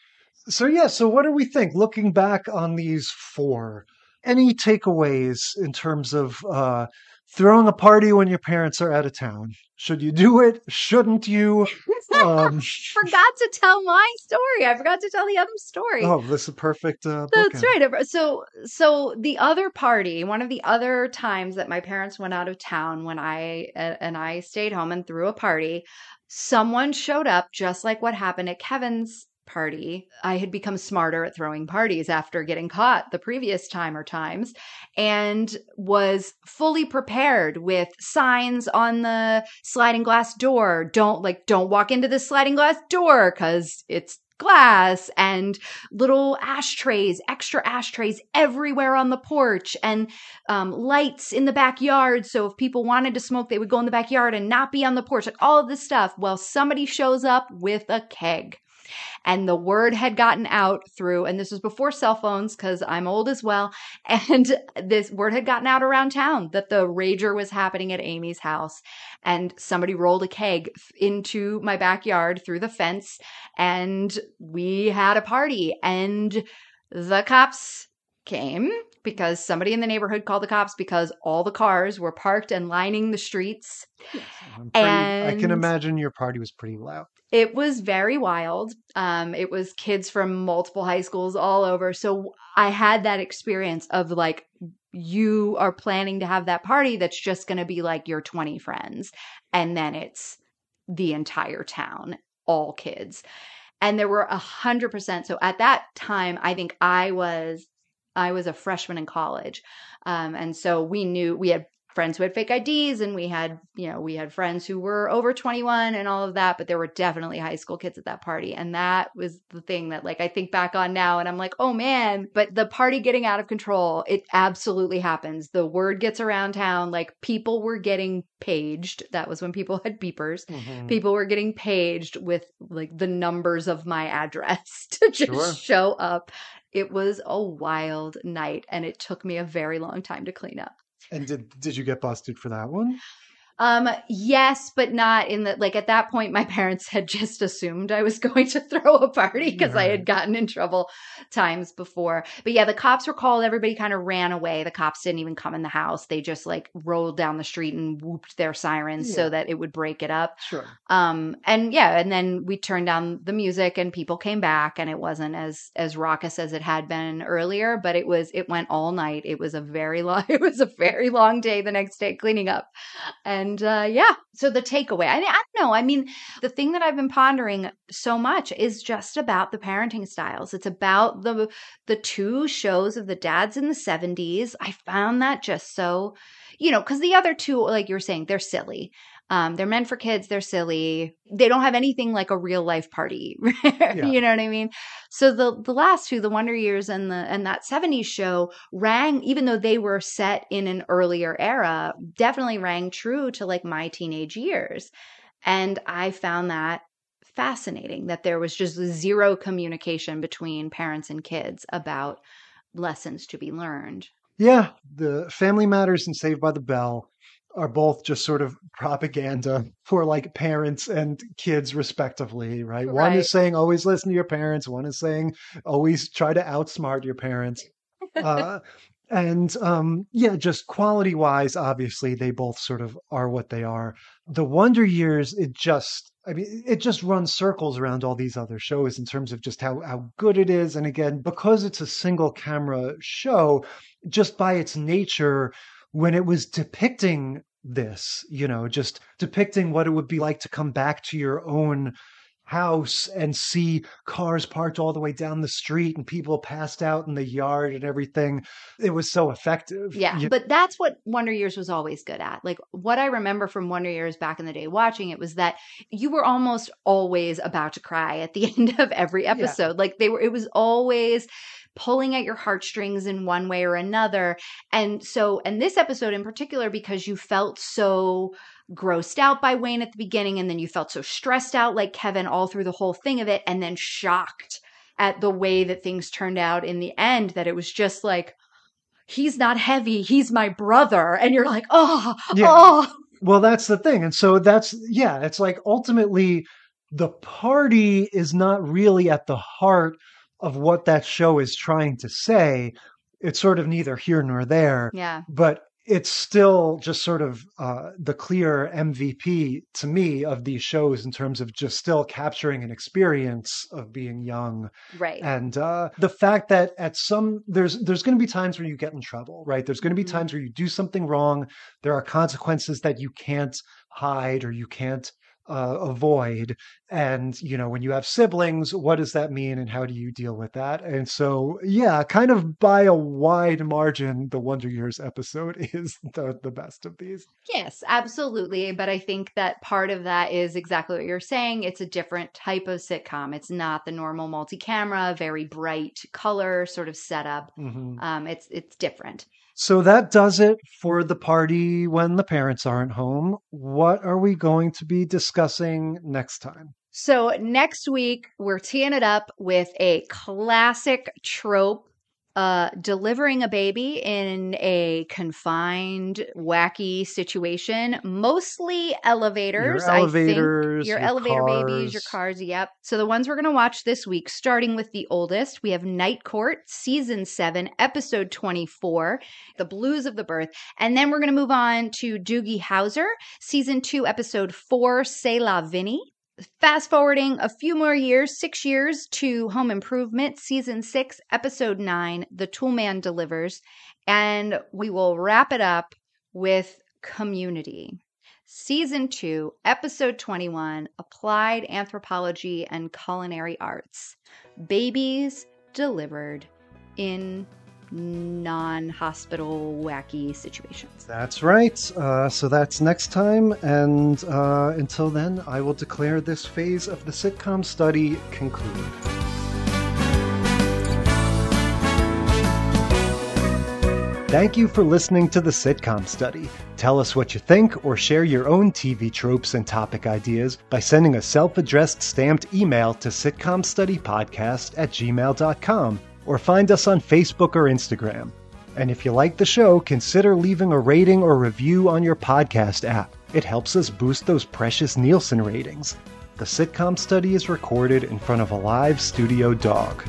So, yeah, so what do we think? Looking back on these four, any takeaways in terms of uh, throwing a party when your parents are out of town? Should you do it? Shouldn't you? Um, Forgot to tell my story. I forgot to tell the other story. oh, this is a perfect. Uh, That's bookend. right. So, so the other party, one of the other times that my parents went out of town when I and I stayed home and threw a party, someone showed up just like what happened at Kevin's party. I had become smarter at throwing parties after getting caught the previous time or times and was fully prepared with signs on the sliding glass door. Don't like don't walk into the sliding glass door cuz it's glass and little ashtrays, extra ashtrays everywhere on the porch, and um, lights in the backyard. So if people wanted to smoke, they would go in the backyard and not be on the porch. Like all of this stuff. Well, somebody shows up with a keg. And the word had gotten out through, and this was before cell phones because I'm old as well. And this word had gotten out around town that the rager was happening at Amy's house. And somebody rolled a keg into my backyard through the fence and we had a party and the cops came because somebody in the neighborhood called the cops because all the cars were parked and lining the streets. Pretty- I can imagine your party was pretty loud. it was very wild. Um it was kids from multiple high schools all over. So i had that experience of like you are planning to have that party that's just going to be like your 20 friends and then it's the entire town all kids. And there were a hundred percent. So at that time i think i was i was a freshman in college um, and so we knew we had friends who had fake IDs and we had, you know, we had friends who were over 21 and all of that, but there were definitely high school kids at that party. And that was the thing that like I think back on now and I'm like, "Oh man, but the party getting out of control, it absolutely happens. The word gets around town like people were getting paged. That was when people had beepers. Mm-hmm. People were getting paged with like the numbers of my address to just Sure. show up. It was a wild night and it took me a very long time to clean up. And did did you get busted for that one? Um, yes, but not in the like at that point my parents had just assumed I was going to throw a party because I had gotten in trouble times before. But yeah, the cops were called, everybody kind of ran away. The cops didn't even come in the house. They just like rolled down the street and whooped their sirens so that it would break it up. Sure. Um and yeah, and then we turned down the music and people came back and it wasn't as as raucous as it had been earlier, but it was it went all night. It was a very long it was a very long day the next day cleaning up. And And uh, yeah, so the takeaway, I, I don't know. I mean, the thing that I've been pondering so much is just about the parenting styles. It's about the the two shows of the dads in the 70s. I found that just so, you know, because the other two, like you were saying, they're silly. Um, they're meant for kids. They're silly. They don't have anything like a real life party. Yeah. you know what I mean? So the the last two, the Wonder Years and the and that 70s show rang, even though they were set in an earlier era, definitely rang true to like my teenage years. And I found that fascinating that there was just zero communication between parents and kids about lessons to be learned. Yeah, the Family Matters and Saved by the Bell are both just sort of propaganda for like parents and kids respectively, right? One is saying always listen to your parents, one is saying always try to outsmart your parents. Uh, and um, yeah, just quality wise, obviously, they both sort of are what they are. The Wonder Years, it just, I mean, it just runs circles around all these other shows in terms of just how, how good it is. And again, because it's a single camera show, just by its nature, when it was depicting this, you know, just depicting what it would be like to come back to your own house and see cars parked all the way down the street and people passed out in the yard and everything. It was so effective. Yeah, You- but that's what Wonder Years was always good at. Like what I remember from Wonder Years back in the day watching it was that you were almost always about to cry at the end of every episode. Like they were it was always pulling at your heartstrings in one way or another. And so and this episode in particular because you felt so grossed out by Wayne at the beginning and then you felt so stressed out like Kevin all through the whole thing of it and then shocked at the way that things turned out in the end that it was just like he's not heavy he's my brother and you're like oh Yeah. oh Well, that's the thing. And so that's, yeah, it's like ultimately the party is not really at the heart of what that show is trying to say. It's sort of neither here nor there, yeah but it's still just sort of uh, the clear MVP to me of these shows in terms of just still capturing an experience of being young right and uh, the fact that at some there's there's going to be times where you get in trouble right there's going to be Mhm. times where you do something wrong there are consequences that you can't hide or you can't uh, avoid. And you know when you have siblings what does that mean and how do you deal with that? And so yeah kind of by a wide margin the wonder years episode is the, the best of these. Yes absolutely. But i think that part of that is exactly what you're saying. It's a different type of sitcom. It's not the normal multi-camera very bright color sort of setup. Mhm. um it's it's different So that does it for the party when the parents aren't home. What are we going to be discussing next time? So next week we're teeing it up with a classic trope uh delivering a baby in a confined wacky situation mostly elevators Your I elevators, think. Your, your elevator babies your cars. cars yep. So the ones we're going to watch this week starting with the oldest we have night court season 7 episode 24 the blues of the birth. And then we're going to move on to doogie howser season 2 episode 4 c'est la vinnie Fast forwarding a few more years, six years to Home Improvement, season six, episode nine, The Toolman Delivers. And we will wrap it up with Community. Season two, episode 21, Applied Anthropology and Culinary Arts. Babies delivered in non hospital wacky situations. That's right. Uh, so that's next time. And uh, until then, I will declare this phase of the sitcom study concluded. Thank you for listening to the Sitcom Study. Tell us what you think or share your own TV tropes and topic ideas by sending a self addressed stamped email to sitcomstudypodcast at gmail.com or find us on Facebook or Instagram. And if you like the show, consider leaving a rating or review on your podcast app. It helps us boost those precious Nielsen ratings. The sitcom study is recorded in front of a live studio dog.